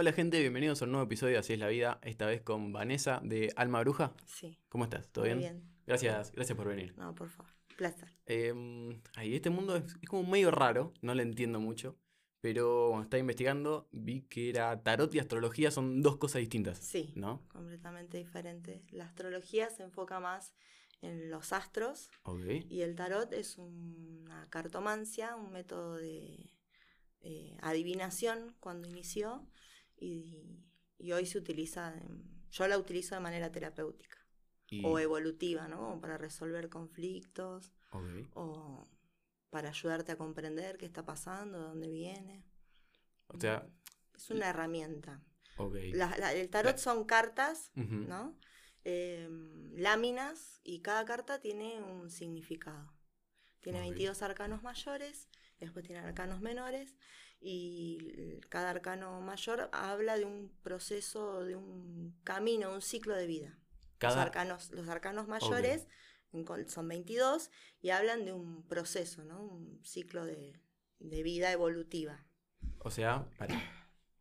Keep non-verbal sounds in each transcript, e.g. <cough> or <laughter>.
Hola gente, bienvenidos a un nuevo episodio de Así es la vida, esta vez con Vanessa de Alma Bruja. Sí. ¿Cómo estás? ¿Todo muy bien? Gracias, gracias por venir. No, por favor. Placer. Eh, ay, este mundo es, es como medio raro, no lo entiendo mucho, pero cuando estaba investigando vi que era tarot y astrología son dos cosas distintas. Sí. ¿No? Completamente diferente. La astrología se enfoca más en los astros Ok. y el tarot es una cartomancia, un método de eh, adivinación cuando inició y, y hoy se utiliza, yo la utilizo de manera terapéutica Y- o evolutiva, ¿no? Como para resolver conflictos o para ayudarte a comprender qué está pasando, de dónde viene. O sea, Es una herramienta. ok. La- la- el tarot La- son cartas. ¿no? Eh, láminas y cada carta tiene un significado. Tiene Ok. 22 arcanos mayores, después tiene arcanos menores y cada arcano mayor habla de un proceso, de un camino, un ciclo de vida. Los, arcanos, los arcanos mayores son 22 y hablan de un proceso, ¿no? Un ciclo de, de vida evolutiva. o sea, para,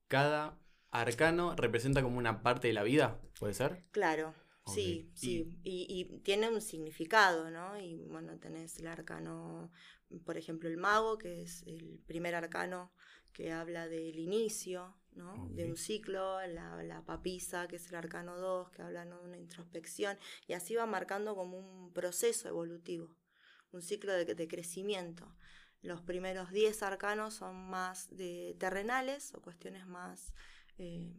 cada arcano representa como una parte de la vida, ¿puede ser? Claro, sí, sí. Y, y tiene un significado, ¿no? Y bueno, tenés el arcano, por ejemplo, el mago, que es el primer arcano que habla del inicio, ¿no? De un ciclo, la, la papisa, que es el arcano 2, que habla ¿no? de una introspección, y así va marcando como un proceso evolutivo, un ciclo de, de crecimiento. Los primeros 10 arcanos son más de terrenales o cuestiones más, eh,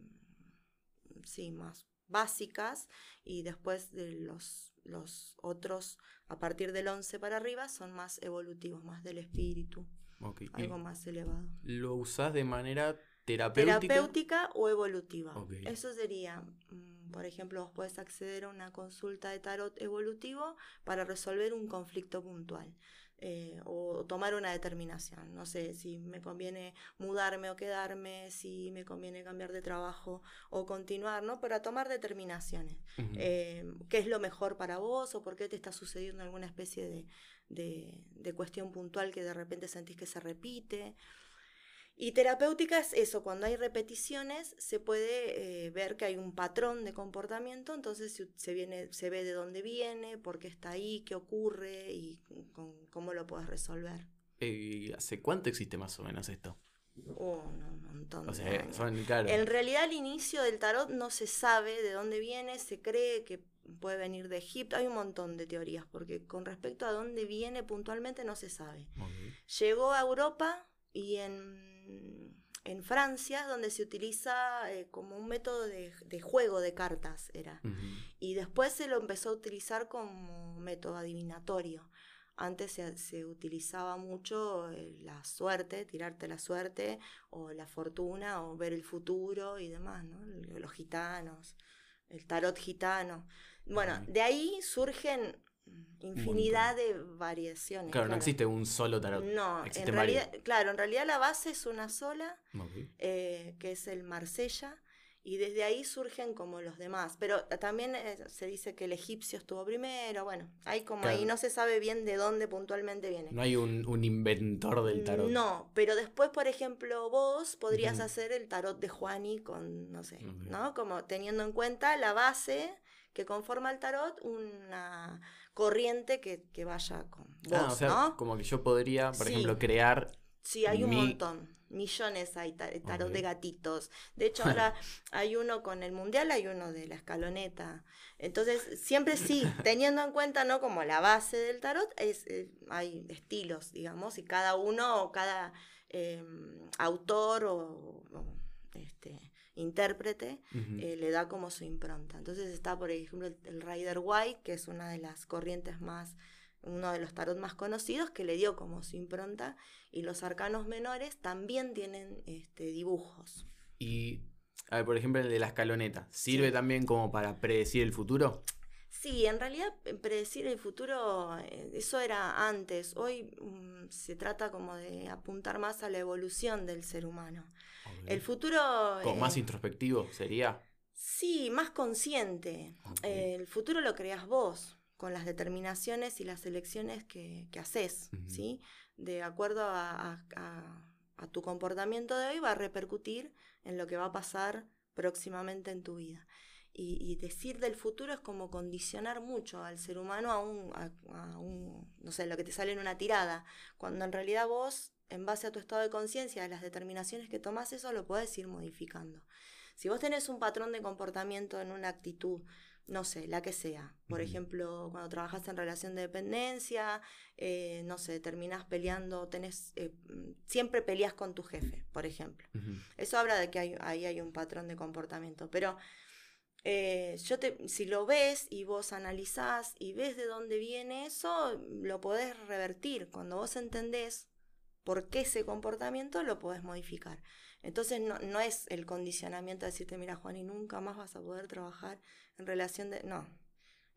sí, más básicas y después de los, los otros, a partir del 11 para arriba, son más evolutivos, más del espíritu, Ok. ¿Y algo más elevado. lo usás de manera terapéutica? Terapéutica o evolutiva. Eso sería, mm, por ejemplo, vos podés acceder a una consulta de tarot evolutivo para resolver un conflicto puntual. eh, o tomar una determinación. No sé si me conviene mudarme o quedarme, si me conviene cambiar de trabajo o continuar, ¿no? Para tomar determinaciones. Eh, qué es lo mejor para vos o por qué te está sucediendo alguna especie de, de- de cuestión puntual que de repente sentís que se repite. Y terapéutica es eso, cuando hay repeticiones se puede eh, ver que hay un patrón de comportamiento, entonces se, se viene, se ve de dónde viene, por qué está ahí, qué ocurre y con- cómo lo puedes resolver. Eh, ¿Hace cuánto existe más o menos esto? Oh, no, un montón O de sea, son, claro. En realidad el inicio del tarot no se sabe de dónde viene, se cree que puede venir de Egipto, hay un montón de teorías, porque con respecto a dónde viene puntualmente no se sabe. Llegó a Europa y en, en Francia, donde se utiliza eh, como un método de, de juego de cartas, era. Y después se lo empezó a utilizar como método adivinatorio. Antes se, se utilizaba mucho eh, la suerte, tirarte la suerte, o la fortuna, o ver el futuro y demás, ¿no? Los gitanos, el tarot gitano. Bueno, de ahí surgen infinidad de variaciones. Claro, no existe un solo tarot. No, en realidad, claro, en realidad la base es una sola, eh, que es el Marsella, y desde ahí surgen como los demás. Pero también eh, se dice que el egipcio estuvo primero, bueno, hay como ahí Claro. no se sabe bien de dónde puntualmente viene. No hay un, un inventor del tarot. No, pero después, por ejemplo, vos podrías hacer el tarot de Juani con, no sé. ¿no? Como teniendo en cuenta la base que conforma el tarot, una corriente que, que vaya con vos, Ah, o sea, ¿no? como que yo podría, por Sí. ejemplo, crear. Sí, hay un Mi- montón. Millones hay tar- tarot de gatitos. De hecho, ahora <laughs> hay uno con el mundial, hay uno de la escaloneta. Entonces, siempre sí, teniendo en cuenta, ¿no? Como la base del tarot, es, eh, hay estilos, digamos, y cada uno o cada eh, autor o, o, este, intérprete eh, le da como su impronta. Entonces está, por ejemplo, el, el Rider White, que es una de las corrientes más, uno de los tarot más conocidos, que le dio como su impronta, y los arcanos menores también tienen este, dibujos. Y, a ver, por ejemplo, el de la escaloneta. ¿Sirve Sí. también como para predecir el futuro? Sí, en realidad eh, predecir el futuro, eh, eso era antes. Hoy mm, se trata como de apuntar más a la evolución del ser humano. El futuro... Eh, más introspectivo sería. Sí, más consciente. Eh, el futuro lo creas vos, con las determinaciones y las elecciones que, que haces. ¿sí? De acuerdo a, a- a- a tu comportamiento de hoy va a repercutir en lo que va a pasar próximamente en tu vida. Y, decir del futuro es como condicionar mucho al ser humano a un, a, un, no sé, lo que te sale en una tirada, cuando en realidad vos, en base a tu estado de conciencia, a las determinaciones que tomás, eso lo podés ir modificando. Si vos tenés un patrón de comportamiento en una actitud, no sé, la que sea. Por ejemplo, cuando trabajas en relación de dependencia, eh, no sé, terminás peleando, tenés, eh, siempre peleas con tu jefe, por ejemplo. Eso habla de que ahí hay un patrón de comportamiento. Pero eh, yo te, si lo ves y vos analizás y ves de dónde viene eso, lo podés revertir. Cuando vos entendés por qué ese comportamiento, lo podés modificar. Entonces no, no es el condicionamiento de decirte, mira Juan, y nunca más vas a poder trabajar en relación de... No,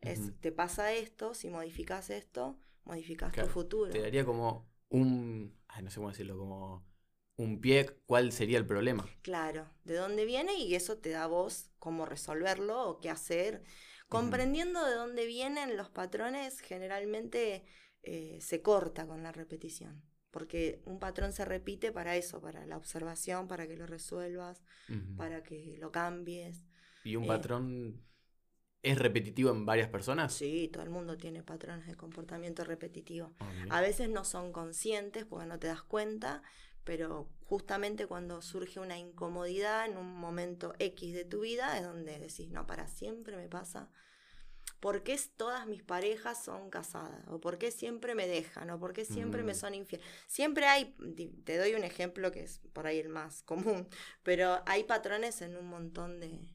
es, te pasa esto, si modificas esto, modificas tu futuro. Te daría como un... no sé cómo decirlo, como un pie, ¿cuál sería el problema? Claro, de dónde viene y eso te da voz cómo resolverlo o qué hacer. Comprendiendo de dónde vienen los patrones, generalmente eh, se corta con la repetición, porque un patrón se repite para eso, para la observación, para que lo resuelvas, para que lo cambies. ¿Y un eh, patrón es repetitivo en varias personas? Sí, todo el mundo tiene patrones de comportamiento repetitivo. Ah, A veces no son conscientes porque no te das cuenta, pero justamente cuando surge una incomodidad en un momento X de tu vida es donde decís, no, para siempre me pasa. ¿Por qué todas mis parejas son casadas? ¿O por qué siempre me dejan? ¿O por qué siempre me mm. son infieles? Siempre hay, te doy un ejemplo que es por ahí el más común, pero hay patrones en un montón de,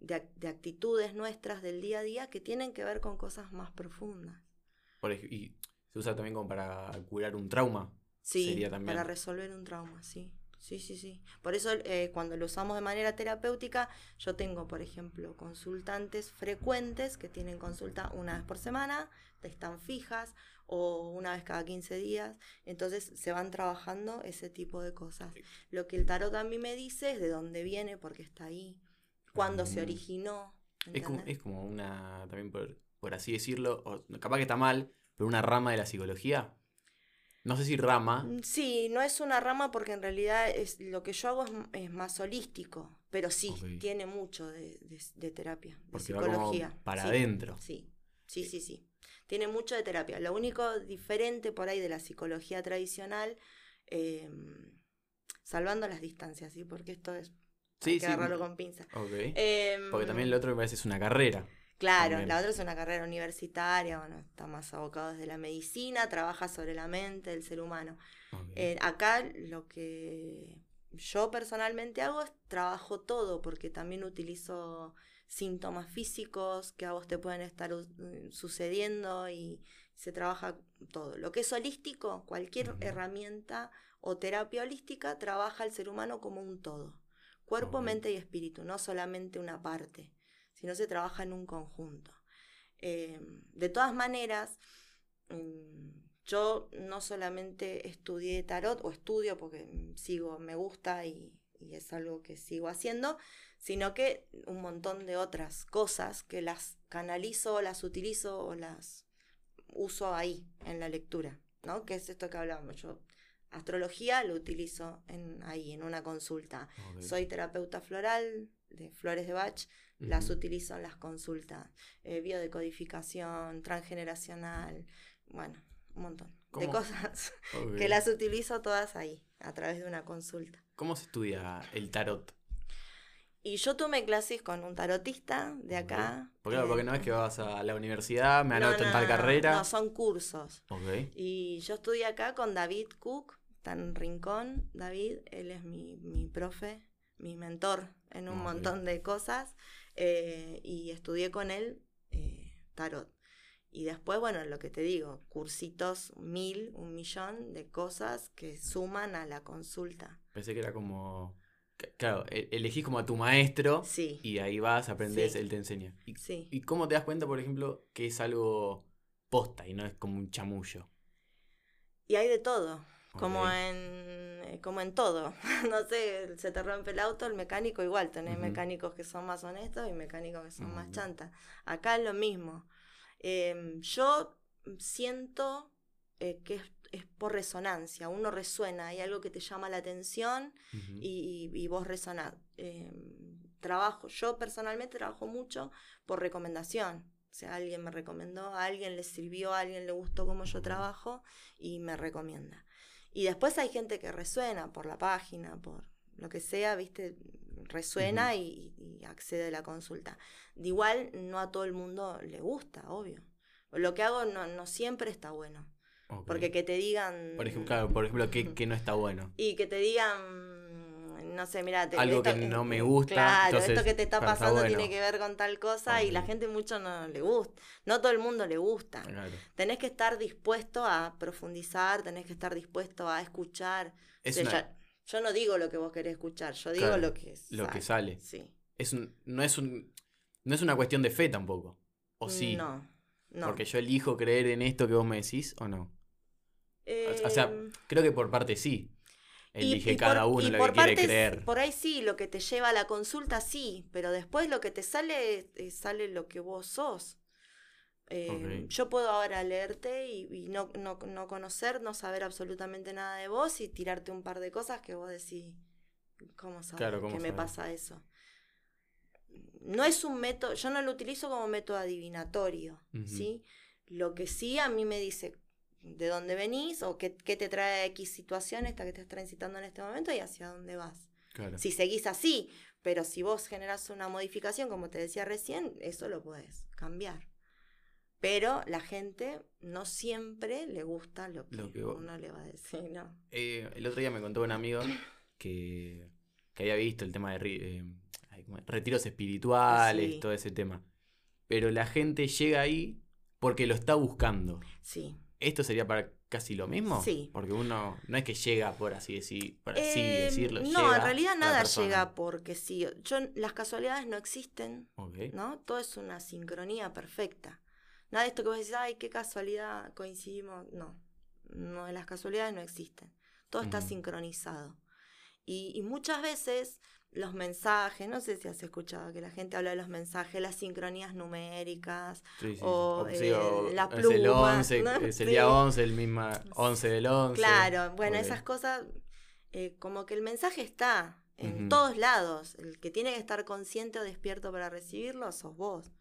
de, actitudes nuestras del día a día que tienen que ver con cosas más profundas. Por y se usa también como para curar un trauma. Sí, para resolver un trauma, sí. Sí, sí, sí. Por eso eh, cuando lo usamos de manera terapéutica, yo tengo, por ejemplo, consultantes frecuentes que tienen consulta una vez por semana, están fijas o una vez cada 15 días. Entonces se van trabajando ese tipo de cosas. Lo que el tarot a mí me dice es de dónde viene, porque está ahí, cuándo se mm. originó. Es como, es como, una, también por, por así decirlo, o, capaz que está mal, pero una rama de la psicología no sé si rama. Mm, sí, no es una rama porque en realidad es, lo que yo hago es, más holístico, pero sí, tiene mucho de, terapia, de psicología. para adentro. Sí, sí, sí, sí. Tiene mucho de terapia. Lo único diferente por ahí de la psicología tradicional, em, salvando las distancias, ¿sí? Porque esto es... Sí, hay que agarrarlo con pinza. Em, porque también lo otro me parece es una carrera. Claro, la otra es una carrera universitaria, bueno, está más abocado desde la medicina, trabaja sobre la mente del ser humano. Eh, acá lo que yo personalmente hago es trabajo todo, porque también utilizo síntomas físicos que a vos te pueden estar sucediendo y se trabaja todo. Lo que es holístico, cualquier herramienta o terapia holística trabaja al ser humano como un todo. Cuerpo, mente y espíritu, no solamente una parte no se trabaja en un conjunto. Eh, de todas maneras, mm, yo no solamente estudié tarot o estudio porque sigo, me gusta y, es algo que sigo haciendo, sino que un montón de otras cosas que las canalizo, las utilizo o las uso ahí en la lectura, ¿no? Que es esto que hablábamos. Yo astrología lo utilizo en, ahí, en una consulta. Soy terapeuta floral de flores de Bach, las utilizo en las consultas. Eh, biodecodificación, transgeneracional, bueno, un montón de cosas que las utilizo todas ahí, a través de una consulta. ¿Cómo se estudia el tarot? Y yo tomé clases con un tarotista de acá. Porque, porque no es que vas a la universidad, me anoto en tal carrera. No, son cursos. Y yo estudié acá con David Cook, está en Rincón. David, él es mi, mi profe, mi mentor en un montón de cosas. Eh, y estudié con él eh, tarot. Y después, bueno, lo que te digo, cursitos, mil, un millón de cosas que suman a la consulta. Pensé que era como, claro, e-, elegís como a tu maestro y ahí vas, aprendes, él te enseña. ¿Y, ¿Y cómo te das cuenta, por ejemplo, que es algo posta y no es como un chamullo? Y hay de todo. Como en, eh, como en todo. <laughs> no sé, se te rompe el auto, el mecánico igual. Tenés mecánicos que son más honestos y mecánicos que son más chantas. Acá es lo mismo. Em, yo siento eh, que es por resonancia, uno resuena, hay algo que te llama la atención y, vos resonás. Eh, trabajo, yo personalmente trabajo mucho por recomendación. O sea, alguien me recomendó, a alguien le sirvió, a alguien le gustó cómo yo trabajo y me recomienda. Y después hay gente que resuena por la página, por lo que sea, ¿viste? Resuena y, accede a la consulta. De igual, no a todo el mundo le gusta, obvio. Lo que hago no, no siempre está bueno. Porque que te digan... Por ejemplo, claro, por ejemplo, que, no está bueno. <laughs> Y que te digan, no sé, mira, algo que no me <laughs> gusta. Claro, esto que te está pasando tiene que ver con tal cosa y la gente mucho no le gusta. No todo el mundo le gusta. Tenés que estar dispuesto a profundizar, tenés que estar dispuesto a escuchar. yo no digo lo que vos querés escuchar, yo digo lo que sale. Lo que sale. Sí. Es un, no, es un, no es una cuestión de fe tampoco. ¿O sí? No. Porque yo elijo creer en esto que vos me decís o no. o sea, em, creo que por parte sí. Elige cada uno lo que quiere creer. Por ahí sí, lo que te lleva a la consulta sí, pero después lo que te sale, eh, sale lo que vos sos. Em, yo puedo ahora leerte y, no, no, no, conocer, no saber absolutamente nada de vos y tirarte un par de cosas que vos decís, ¿cómo sabes que me pasa eso? no es un método, yo no lo utilizo como método adivinatorio, ¿sí? Lo que sí a mí me dice de dónde venís o qué, te trae X situación esta que estás transitando en este momento y hacia dónde vas. Si seguís así, pero si vos generas una modificación, como te decía recién, eso lo puedes cambiar. Pero la gente no siempre le gusta lo que, uno le va a decir, ¿no? Eh, el otro día me contó un amigo <coughs> que, había visto el tema de... Eh, retiros espirituales, todo ese tema. Pero la gente llega ahí porque lo está buscando. Sí. ¿Esto sería para casi lo mismo? Sí. Porque uno no es que llega por así, decir, por así em, decirlo. No, en realidad nada llega porque sí. Yo, las casualidades no existen. ¿no? Todo es una sincronía perfecta. Nada de esto que vos decís, ay, qué casualidad, coincidimos. No, no las casualidades no existen. Todo está sincronizado. Y, y, muchas veces los mensajes, no sé si has escuchado que la gente habla de los mensajes, las sincronías numéricas o, eh, la pluma. El 11, es el día 11, el mismo 11 del 11. Claro, bueno, esas cosas, eh, como que el mensaje está en todos lados. El que tiene que estar consciente o despierto para recibirlo sos vos.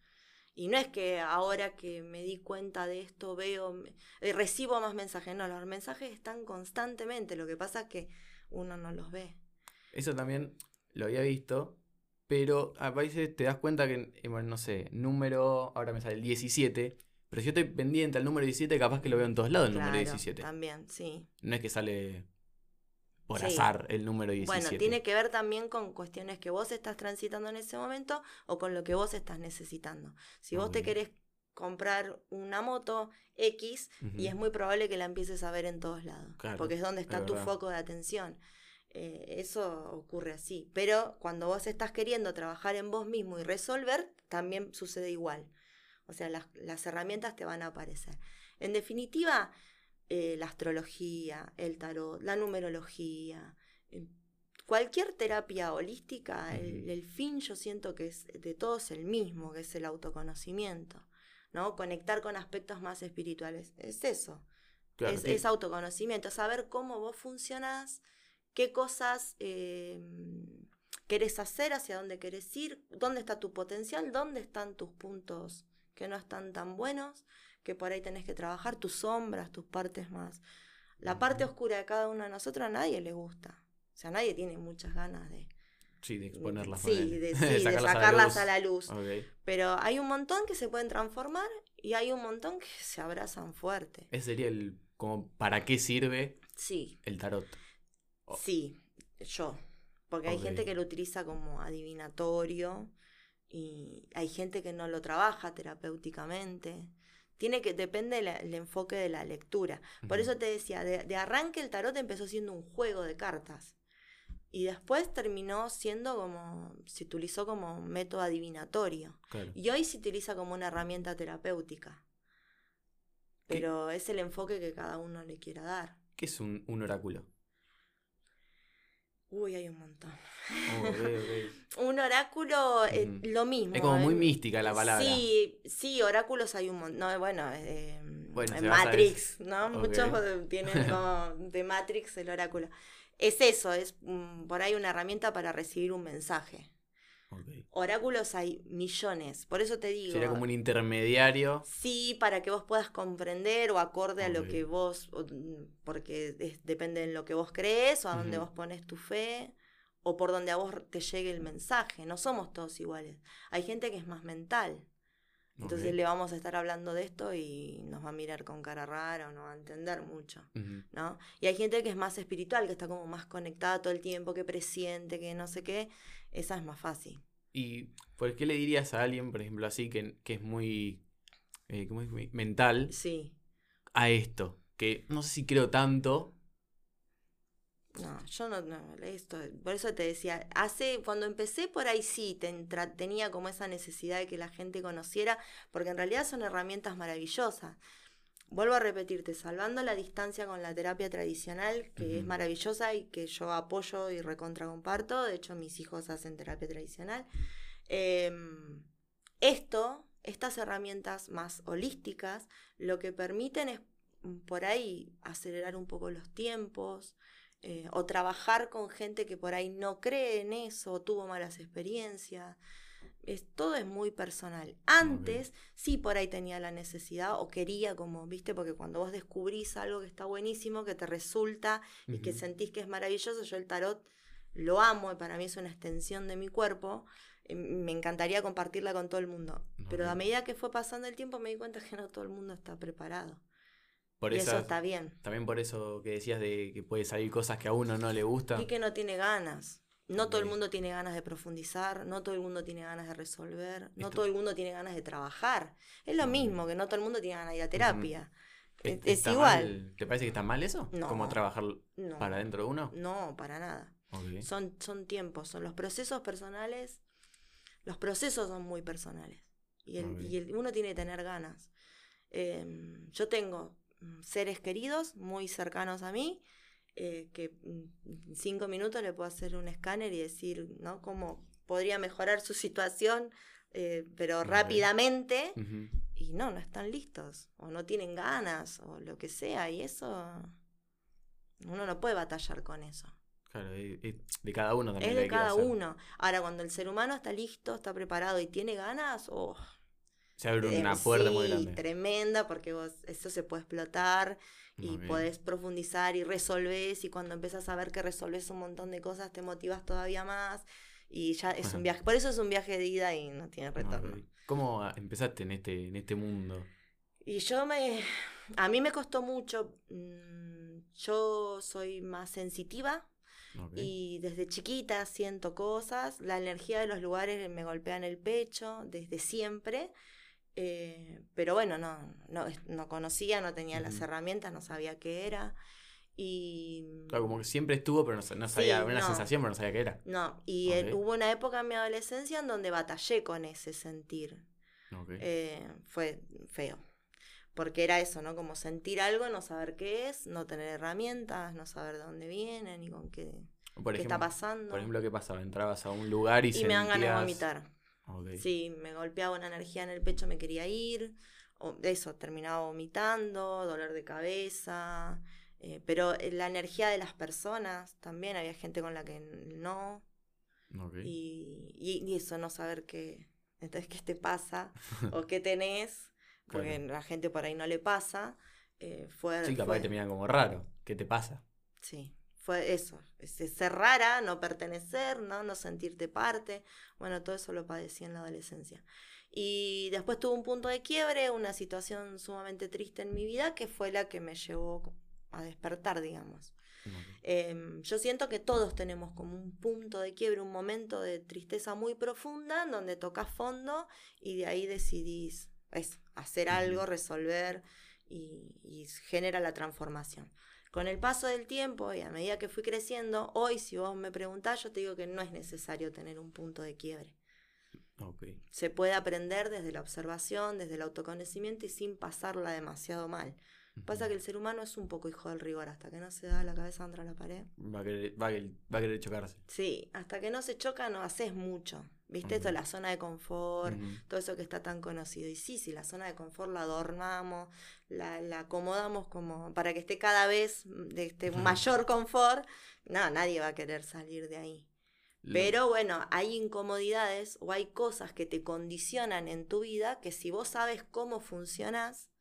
Y no es que ahora que me di cuenta de esto veo, eh, recibo más mensajes, no, los mensajes están constantemente, lo que pasa es que uno no los ve. Eso también lo había visto, pero a veces te das cuenta que, eh, bueno, no sé, número, ahora me sale el 17, pero si yo estoy pendiente al número 17, capaz que lo veo en todos lados el número 17. También, sí. No es que sale por azar el número 17. Bueno, tiene que ver también con cuestiones que vos estás transitando en ese momento o con lo que vos estás necesitando. Si vos te querés comprar una moto X y es muy probable que la empieces a ver en todos lados, porque es donde está tu foco de atención. Eh, eso ocurre así. Pero cuando vos estás queriendo trabajar en vos mismo y resolver, también sucede igual. O sea, las, herramientas te van a aparecer. En definitiva, eh, la astrología, el tarot, la numerología, eh, cualquier terapia holística, el, fin yo siento que es de todos el mismo, que es el autoconocimiento. ¿no? Conectar con aspectos más espirituales. Es eso. es, es, autoconocimiento, saber cómo vos funcionás qué cosas eh, querés hacer, hacia dónde querés ir, dónde está tu potencial, dónde están tus puntos que no están tan buenos, que por ahí tenés que trabajar, tus sombras, tus partes más. La parte oscura de cada uno de nosotros a nadie le gusta. O sea, nadie tiene muchas ganas de... Sí, de exponerlas. <laughs> Sí, de, sacarlas, a la luz. Pero hay un montón que se pueden transformar y hay un montón que se abrazan fuerte. Ese sería el como para qué sirve sí. el tarot. Sí, yo. Porque hay gente que lo utiliza como adivinatorio y hay gente que no lo trabaja terapéuticamente. Tiene que, depende del enfoque de la lectura. Por eso te decía, de, arranque el tarot empezó siendo un juego de cartas. Y después terminó siendo como, se utilizó como método adivinatorio. Y hoy se utiliza como una herramienta terapéutica. Pero es el enfoque que cada uno le quiera dar. ¿Qué es un oráculo? Uy, hay un montón. <laughs> un oráculo, eh, lo mismo. Es como muy eh, mística la palabra. Sí, sí, oráculos hay un montón. No, bueno, basa Matrix, ¿no? Muchos de- tienen <laughs> como de Matrix el oráculo. Es eso, es mm, por ahí una herramienta para recibir un mensaje. Oráculos hay millones, por eso te digo. Sería como un intermediario. Sí, para que vos puedas comprender o acorde a lo que vos, mm, porque es- depende de lo que vos crees o a dónde vos pones tu fe o por donde a vos te llegue el mensaje. No somos todos iguales. Hay gente que es más mental. Entonces le vamos a estar hablando de esto y nos va a mirar con cara rara o no va a entender mucho. ¿no? Y hay gente que es más espiritual, que está como más conectada todo el tiempo, que presiente, que no sé qué. Esa es más fácil. ¿Y por qué le dirías a alguien, por ejemplo, así, que, que es muy, eh, ¿cómo es? Mental, Sí. a esto? Que no sé si creo tanto. No, yo no, no, esto, por eso te decía, hace, cuando empecé por ahí sí, tenía como esa necesidad de que la gente conociera, porque en realidad son herramientas maravillosas. Vuelvo a repetirte, salvando la distancia con la terapia tradicional, que es maravillosa y que yo apoyo y recontra comparto, de hecho mis hijos hacen terapia tradicional, em, esto, estas herramientas más holísticas, lo que permiten es mm, por ahí acelerar un poco los tiempos, eh, o trabajar con gente que por ahí no cree en eso, o tuvo malas experiencias. Es, todo es muy personal. Antes sí por ahí tenía la necesidad o quería como, viste, porque cuando vos descubrís algo que está buenísimo, que te resulta y que sentís que es maravilloso, yo el tarot lo amo y para mí es una extensión de mi cuerpo. eh, Me encantaría compartirla con todo el mundo. Pero a medida que fue pasando el tiempo me di cuenta que no todo el mundo está preparado. Por y eso, eso está bien. también por eso que decías de que puede salir cosas que a uno no le gustan. Y que no tiene ganas. No todo el mundo tiene ganas de profundizar, no todo el mundo tiene ganas de resolver, no Esto- todo el mundo tiene ganas de trabajar. Es lo Ok. mismo que no todo el mundo tiene ganas de ir a terapia. Es, ¿Est- es está igual. mal? ¿Te parece que está mal eso? No. ¿Como trabajar No, para adentro de uno? no, para nada. Son, son tiempos, son los procesos personales. Los procesos son muy personales. Y, el, y el- uno tiene que tener ganas. Em, yo tengo mm, seres queridos muy cercanos a mí, eh, que mm, en cinco minutos le puedo hacer un escáner y decir, ¿no? Cómo podría mejorar su <laughs> situación, eh, pero rápidamente. Y no, no están listos, o no tienen ganas, o lo que sea, y eso. Uno no puede batallar con eso. Claro, es de cada uno también. Es de cada uno. Ahora, cuando el ser humano está listo, está preparado y tiene ganas, oh, Se abre eh, una puerta muy sí, grande. tremenda, porque vos eso se puede explotar y Ok. podés profundizar y resolvés. Y cuando empiezas a ver que resolvés un montón de cosas, te motivas todavía más. Y ya es Ajá. un viaje. Por eso es un viaje de ida y no tiene retorno. ¿Cómo empezaste en este, en este mundo? Y yo me. A mí me costó mucho. mm, Yo soy más sensitiva Ok. y desde chiquita siento cosas. La energía de los lugares me golpea en el pecho desde siempre. Eh, pero bueno, no, no, no conocía, no tenía las herramientas, no sabía qué era. Y. Claro, como que siempre estuvo, pero no, no sabía, Sí, una no. sensación, pero no sabía qué era. No, y eh, hubo una época en mi adolescencia en donde batallé con ese sentir. Eh, fue feo. Porque era eso, ¿no? Como sentir algo, no saber qué es, no tener herramientas, no saber de dónde viene, ni con qué, por, qué está pasando. por ejemplo, ¿qué pasaba? Entrabas a un lugar y, y me dan ganas de vomitar. Ok. Sí, me golpeaba una energía en el pecho, me quería ir. O eso, terminaba vomitando, dolor de cabeza. eh, pero eh, la energía de las personas también, había gente con la que no. Y, y, y eso, no saber qué, entonces, qué te pasa <laughs> o qué tenés, porque Claro. la gente por ahí no le pasa. eh, fue, Sí, capaz fue- que te miran como raro. ¿Qué te pasa? Sí, fue eso, es- es ser rara, no pertenecer, ¿no? no sentirte parte. Bueno, todo eso lo padecí en la adolescencia. Y después tuve un punto de quiebre, una situación sumamente triste en mi vida, que fue la que me llevó a despertar, digamos. Em, yo siento que todos tenemos como un punto de quiebre, un momento de tristeza muy profunda, en donde tocas fondo y de ahí decidís eso, hacer algo, resolver y, y genera la transformación. Con el paso del tiempo y a medida que fui creciendo, hoy si vos me preguntás, yo te digo que no es necesario tener un punto de quiebre. Ok. Se puede aprender desde la observación, desde el autoconocimiento y sin pasarla demasiado mal. Pasa que el ser humano es un poco hijo del rigor, hasta que no se da la cabeza contra la pared. Va a querer, va a querer, va a querer chocarse. Sí, hasta que no se choca no haces mucho. ¿Viste? Esto, la zona de confort, todo eso que está tan conocido. Y sí, sí, la zona de confort la adornamos, la, acomodamos como para que esté cada vez de este mayor confort. No, nadie va a querer salir de ahí. Pero bueno, hay incomodidades o hay cosas que te condicionan en tu vida que si vos sabes cómo funcionas,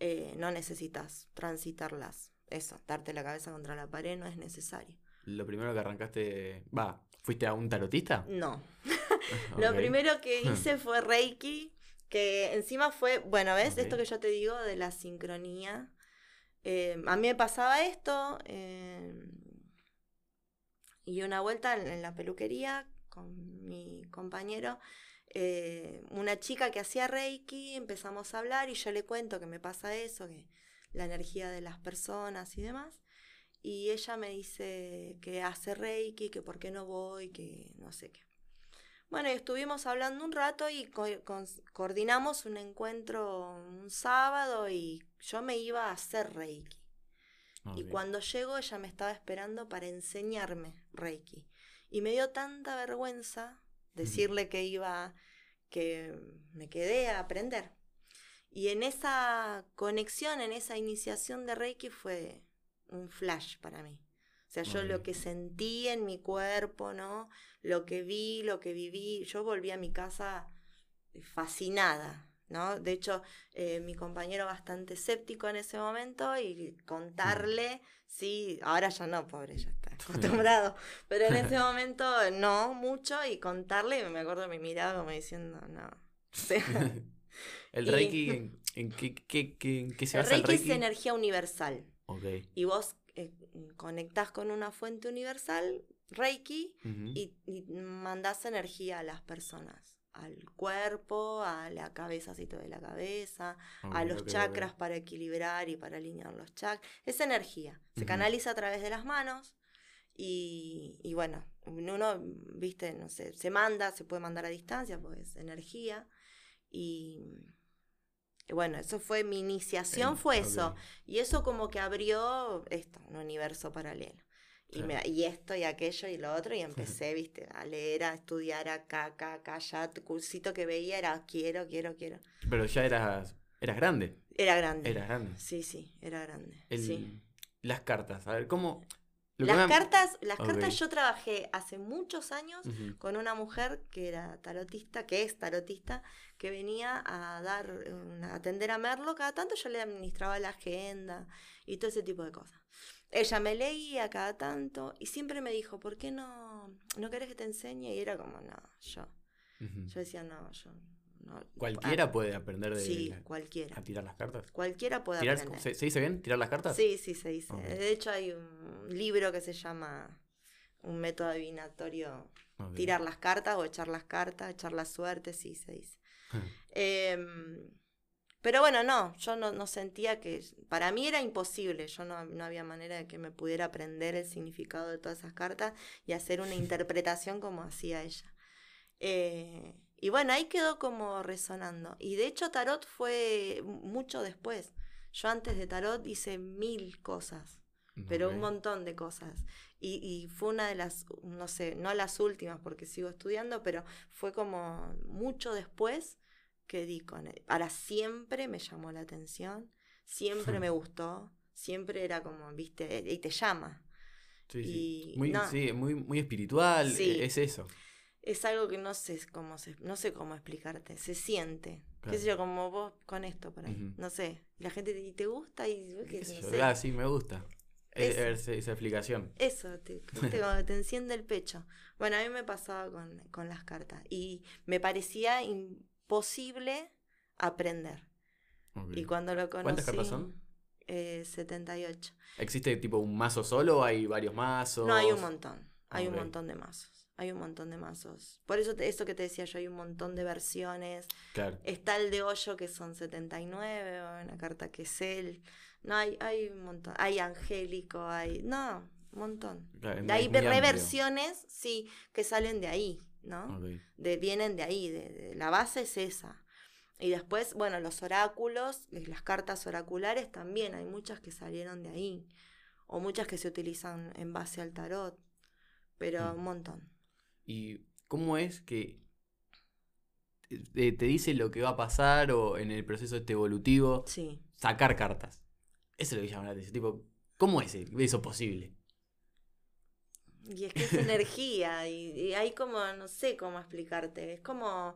eh, no necesitas transitarlas. Eso, darte la cabeza contra la pared no es necesario. Lo primero que arrancaste, va, ¿fuiste a un tarotista? No. <laughs> Lo primero que <laughs> hice fue Reiki, que encima fue, bueno, ¿ves? Esto que yo te digo de la sincronía. Eh, a mí me pasaba esto, eh, y una vuelta en, la peluquería con mi compañero, eh, una chica que hacía Reiki, empezamos a hablar y yo le cuento que me pasa eso, que la energía de las personas y demás. Y ella me dice que hace Reiki, que por qué no voy, que no sé qué. Bueno, estuvimos hablando un rato y coordinamos un encuentro un sábado y yo me iba a hacer Reiki. Y cuando llegó ella me estaba esperando para enseñarme Reiki. Y me dio tanta vergüenza decirle que iba, que me quedé a aprender. Y en esa conexión, en esa iniciación de Reiki fue un flash para mí. O sea, yo lo que sentí en mi cuerpo, ¿no? Lo que vi, lo que viví, yo volví a mi casa fascinada, ¿no? De hecho, eh, mi compañero bastante escéptico en ese momento y contarle, sí, ahora ya no, pobre, ya está <laughs> acostumbrado, pero en ese <laughs> momento no mucho y contarle, me acuerdo me miraba como diciendo, no. <laughs> el Reiki, ¿en, qué, qué, se basa el Reiki? es energía universal. Y vos eh, conectás con una fuente universal, Reiki, y, y mandás energía a las personas al cuerpo, a la cabecacito de la cabeza, a los chakras para equilibrar y para alinear los chakras. Es energía, se canaliza a través de las manos y, y, bueno, uno, viste, no sé, se manda, se puede mandar a distancia, pues es energía y, bueno, eso fue mi iniciación, fue eso. Y eso como que abrió esto, un universo paralelo. Y, esto y aquello y lo otro, y empecé, <laughs> viste, a leer, a estudiar acá, acá, acá, ya, cursito que veía era quiero, quiero, quiero. Pero ya eras, eras grande. Era grande. Era grande. Sí, sí, era grande. sí. Las cartas, a ver, ¿cómo...? Las cartas, las cartas yo trabajé hace muchos años con una mujer que era tarotista, que es tarotista, que venía a dar, a atender a Merlo, cada tanto yo le administraba la agenda y todo ese tipo de cosas. Ella me leía cada tanto y siempre me dijo, ¿por qué no, no querés que te enseñe? Y era como, no, yo. Yo decía, no, yo. No, ¿Cualquiera puede aprender de sí, cualquiera. a tirar las cartas? Cualquiera puede aprender. ¿se, dice bien tirar las cartas? Sí, sí, se dice. De hecho, hay un libro que se llama Un método adivinatorio, tirar las cartas o echar las cartas, echar la suerte, sí, se dice. <laughs> eh, pero bueno, no, yo no, sentía que, para mí era imposible, yo no, había manera de que me pudiera aprender el significado de todas esas cartas y hacer una <laughs> interpretación como hacía ella. Eh, y bueno, ahí quedó como resonando. Y de hecho Tarot fue mucho después. Yo antes de Tarot hice mil cosas, pero un montón de cosas. Y, y, fue una de las, no sé, no las últimas porque sigo estudiando, pero fue como mucho después que di con él. Para siempre me llamó la atención, siempre me <laughs> gustó, siempre era como, viste, y te llama. Sí, sí. Muy, sí, muy, muy espiritual, e, es eso. Es algo que no sé cómo se, no sé cómo explicarte, se siente. Qué sé yo, como vos con esto por ahí. No sé. La gente te, te gusta y Ah, sí, me gusta. esa explicación. Eso, te, <laughs> te, te, enciende el pecho. Bueno, a mí me pasaba con, con las cartas. Y me parecía posible aprender. Y cuando lo conocí... ¿Cuántas cartas son? Eh, 78. ¿Existe tipo un mazo solo o hay varios mazos? No, hay un montón. Hay un montón de mazos. Hay un montón de mazos. Por eso, eso que te decía yo, hay un montón de versiones. Claro. Está el de hoyo que son 79, una carta que es él. No, hay, hay un montón. Hay angélico, hay. No, un montón. hay reversiones, sí, que salen de ahí. ¿no? De, vienen de ahí, de, la base es esa. Y después, bueno, los oráculos, eh, las cartas oraculares también, hay muchas que salieron de ahí, o muchas que se utilizan en base al tarot, pero mm. un montón. ¿Y cómo es que te, te dice lo que va a pasar o en el proceso este evolutivo. Sí. Sacar cartas. Eso es lo que llama la atención. Tipo, ¿cómo es eso posible? Y es que es energía, <laughs> y, y hay como, no sé cómo explicarte, es como,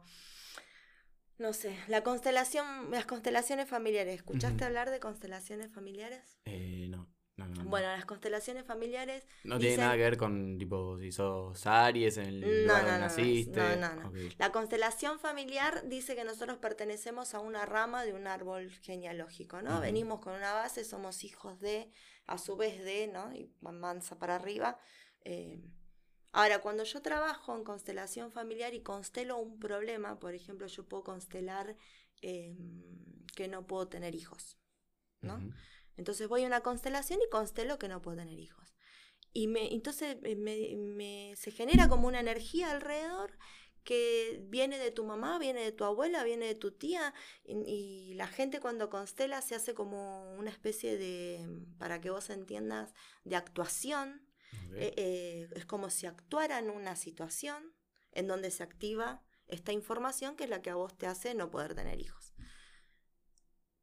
no sé, la constelación, las constelaciones familiares. ¿Escuchaste hablar de constelaciones familiares? Eh, no. No, no, no. Bueno, las constelaciones familiares no tiene nada que ver con, tipo, si sos Aries en el lugar donde naciste. no, no, no. La constelación familiar dice que nosotros pertenecemos a una rama de un árbol genealógico, ¿no? Venimos con una base, somos hijos de, a su vez de, ¿no? Y mansa para arriba. eh. Ahora, cuando yo trabajo en constelación familiar y constelo un problema, por ejemplo, yo puedo constelar eh, que no puedo tener hijos, ¿no? Entonces voy a una constelación y constelo que no puedo tener hijos. Y me, entonces eh, me, me- se genera como una energía alrededor que viene de tu mamá, viene de tu abuela, viene de tu tía. Y, y la gente cuando constela se hace como una especie de, para que vos entiendas, de actuación. Eh, eh, es como si actuaran una situación en donde se activa esta información que es la que a vos te hace no poder tener hijos.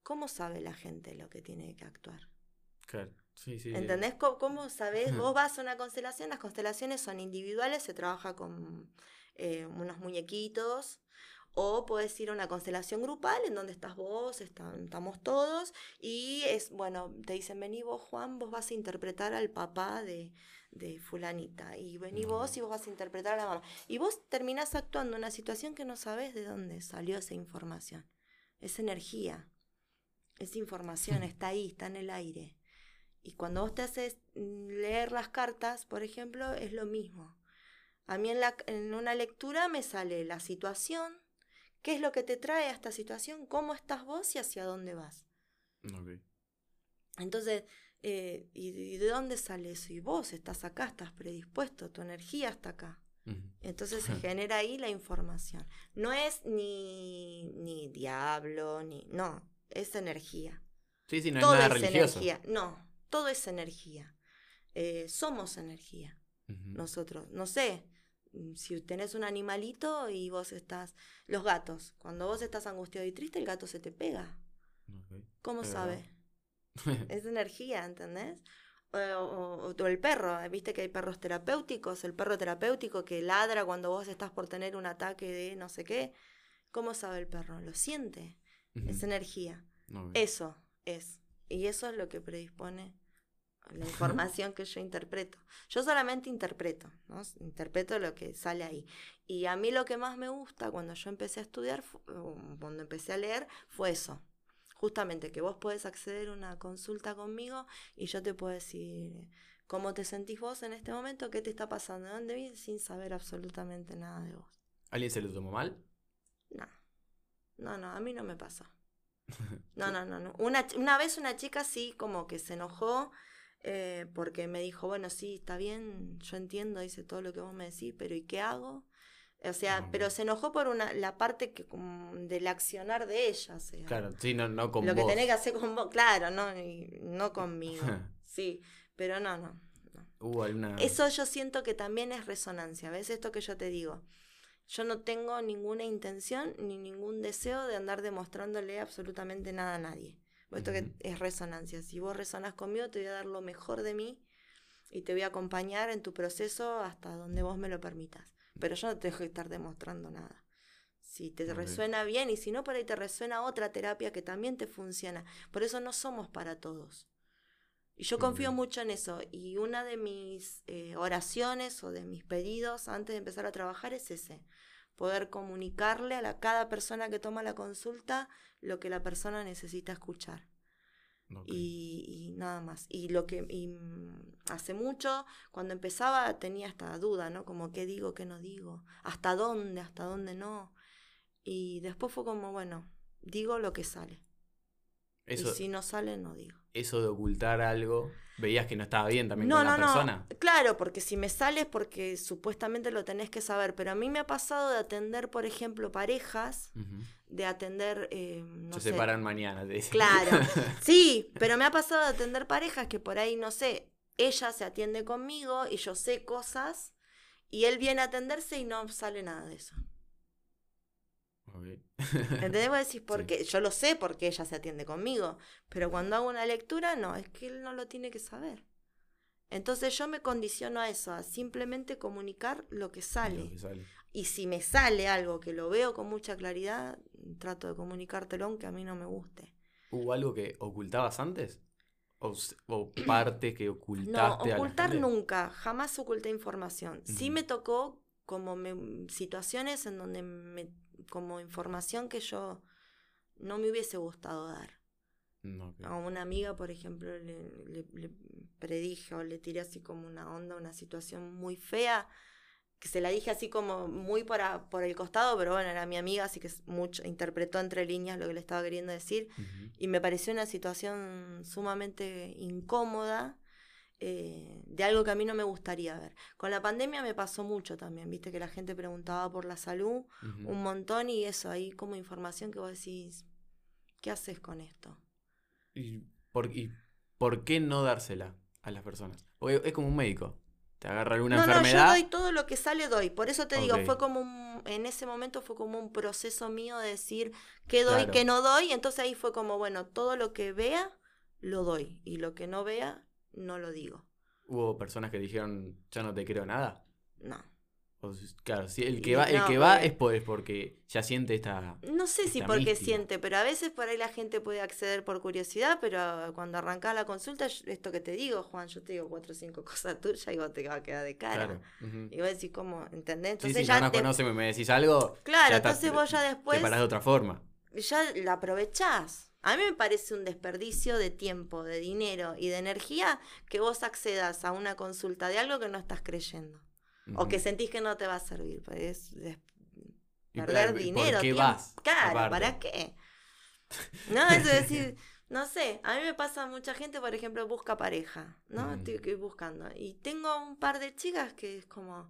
¿Cómo sabe la gente lo que tiene que actuar? Claro. Sí, sí. ¿Entendés co- cómo, sabés? <laughs> Vos vas a una constelación, las constelaciones son individuales, se trabaja con eh, unos muñequitos, o puedes ir a una constelación grupal en donde estás vos, están- estamos todos, y es, bueno, te dicen, vení vos, Juan, vos vas a interpretar al papá de, de fulanita, y vení vos y vos vas a interpretar a la mamá. Y vos terminás actuando en una situación que no sabés de dónde salió esa información. Es energía, es información, está ahí, está en el aire. Y cuando vos te haces mm, leer las cartas, por ejemplo, es lo mismo. A mí en, la, en una lectura me sale la situación, qué es lo que te trae a esta situación, cómo estás vos y hacia dónde vas. Entonces, eh, ¿y, y de dónde sale eso? Y vos estás acá, estás predispuesto, tu energía está acá. Entonces se <laughs> genera ahí la información. No es ni, ni diablo, ni... No, es energía. Sí, sí, no todo es nada es religioso. energía. No, todo es energía. Eh, somos energía. Nosotros, no sé, mm, si tenés un animalito y vos estás, los gatos, cuando vos estás angustiado y triste, el gato se te pega. ¿Cómo sabe? Es <laughs> energía, ¿entendés? O, o- o el perro, ¿eh? viste que hay perros terapéuticos, el perro terapéutico que ladra cuando vos estás por tener un ataque de no sé qué. ¿Cómo sabe el perro? Lo siente, es energía. Eso es. Y eso es lo que predispone la información que yo interpreto. Yo solamente interpreto, ¿no? Interpreto lo que sale ahí. Y a mí lo que más me gusta cuando yo empecé a estudiar, cuando empecé a leer, fue eso. Justamente que vos podés acceder a una consulta conmigo y yo te puedo decir cómo te sentís vos en este momento, qué te está pasando, de dónde vienes, sin saber absolutamente nada de vos. ¿Alguien se lo tomó mal? No, no, no, a mí no me pasa. <laughs> No, no, no, no. Una, una vez una chica sí como que se enojó eh, porque me dijo, bueno, sí, está bien, yo entiendo, dice todo lo que vos me decís, pero ¿y qué hago? O sea, Ok. pero se enojó por una, la parte que, del accionar de ella, o sea, Claro, sí, no, no con lo que tenés que hacer con vos, claro, no, y no conmigo, <laughs> sí, pero no, no, no. Alguna. Eso yo siento que también es resonancia, ¿ves? Esto que yo te digo. Yo no tengo ninguna intención ni ningún deseo de andar demostrándole absolutamente nada a nadie. Esto que es resonancia. Si vos resonás conmigo, te voy a dar lo mejor de mí y te voy a acompañar en tu proceso hasta donde vos me lo permitas. Pero yo no te dejo de estar demostrando nada. Si te resuena bien y si no, por ahí te resuena otra terapia que también te funciona. Por eso no somos para todos. Y yo confío Ok. mucho en eso. Y una de mis eh, oraciones o de mis pedidos antes de empezar a trabajar es ese. Poder comunicarle a la, cada persona que toma la consulta lo que la persona necesita escuchar. Y, y nada más. Y lo que y, mm, hace mucho, cuando empezaba, tenía esta duda, ¿no? Como qué digo, qué no digo, hasta dónde, hasta dónde no. Y después fue como, bueno, digo lo que sale. Eso, Y si no sale, no digo. eso de ocultar algo, veías que no estaba bien también No, con no, la no. persona. Claro, porque si me sale es porque supuestamente lo tenés que saber. Pero a mí me ha pasado de atender, por ejemplo, parejas, de atender, eh, no Se sé, separan mañana, te dicen. Claro, <laughs> sí, pero me ha pasado de atender parejas que por ahí, no sé, ella se atiende conmigo y yo sé cosas y él viene a atenderse y no sale nada de eso. ¿Entendés? Vos decís, <laughs> porque yo lo sé porque ella se atiende conmigo, pero cuando hago una lectura, no, es que él no lo tiene que saber. Entonces yo me condiciono a eso, a simplemente comunicar lo que sale. Y si me sale algo que lo veo con mucha claridad, trato de comunicártelo aunque a mí no me guste. ¿Hubo algo que ocultabas antes? ¿O, parte que ocultaste? No, ocultar nunca, jamás oculté información. Sí me tocó como situaciones en donde me, como información que yo no me hubiese gustado dar. A una amiga, por ejemplo, le, predije o le tiré así como una onda, una situación muy fea, que se la dije así como muy por, por el costado, pero bueno, era mi amiga, así que mucho, interpretó entre líneas lo que le estaba queriendo decir. Y me pareció una situación sumamente incómoda. Eh, de algo que a mí no me gustaría ver. Con la pandemia me pasó mucho también, viste que la gente preguntaba por la salud un montón y eso, ahí como información que vos decís, ¿qué haces con esto? ¿Y por, por qué no dársela a las personas? Porque es como un médico. Te agarra alguna enfermedad. No, yo doy todo lo que sale, doy. Por eso te digo, fue como un, en ese momento fue como un proceso mío de decir qué doy, qué no doy. Entonces ahí fue como, bueno, todo lo que vea, lo doy. Y lo que no vea, no lo digo. ¿Hubo personas que dijeron, ya no te creo nada? No claro, si el que va, el que va es, porque ya siente esta. No sé si porque siente, pero a veces por ahí la gente puede acceder por curiosidad, pero cuando arranca la consulta, esto que te digo, Juan, yo te digo cuatro o cinco cosas tuyas y vos te va a quedar de cara. Y vos decís, ¿cómo? ¿Entendés? Entonces si ya. no te... y me decís algo. Claro, entonces vos ya después. Te parás de otra forma. Ya la aprovechás. A mí me parece un desperdicio de tiempo, de dinero y de energía que vos accedas a una consulta de algo que no estás creyendo. O que sentís que no te va a servir. Pues es, perder dinero. ¿Por qué vas? Claro, ¿para qué? No, <laughs> es decir, no sé, a mí me pasa mucha gente, por ejemplo, busca pareja, ¿no? Estoy buscando. Y tengo un par de chicas que es como,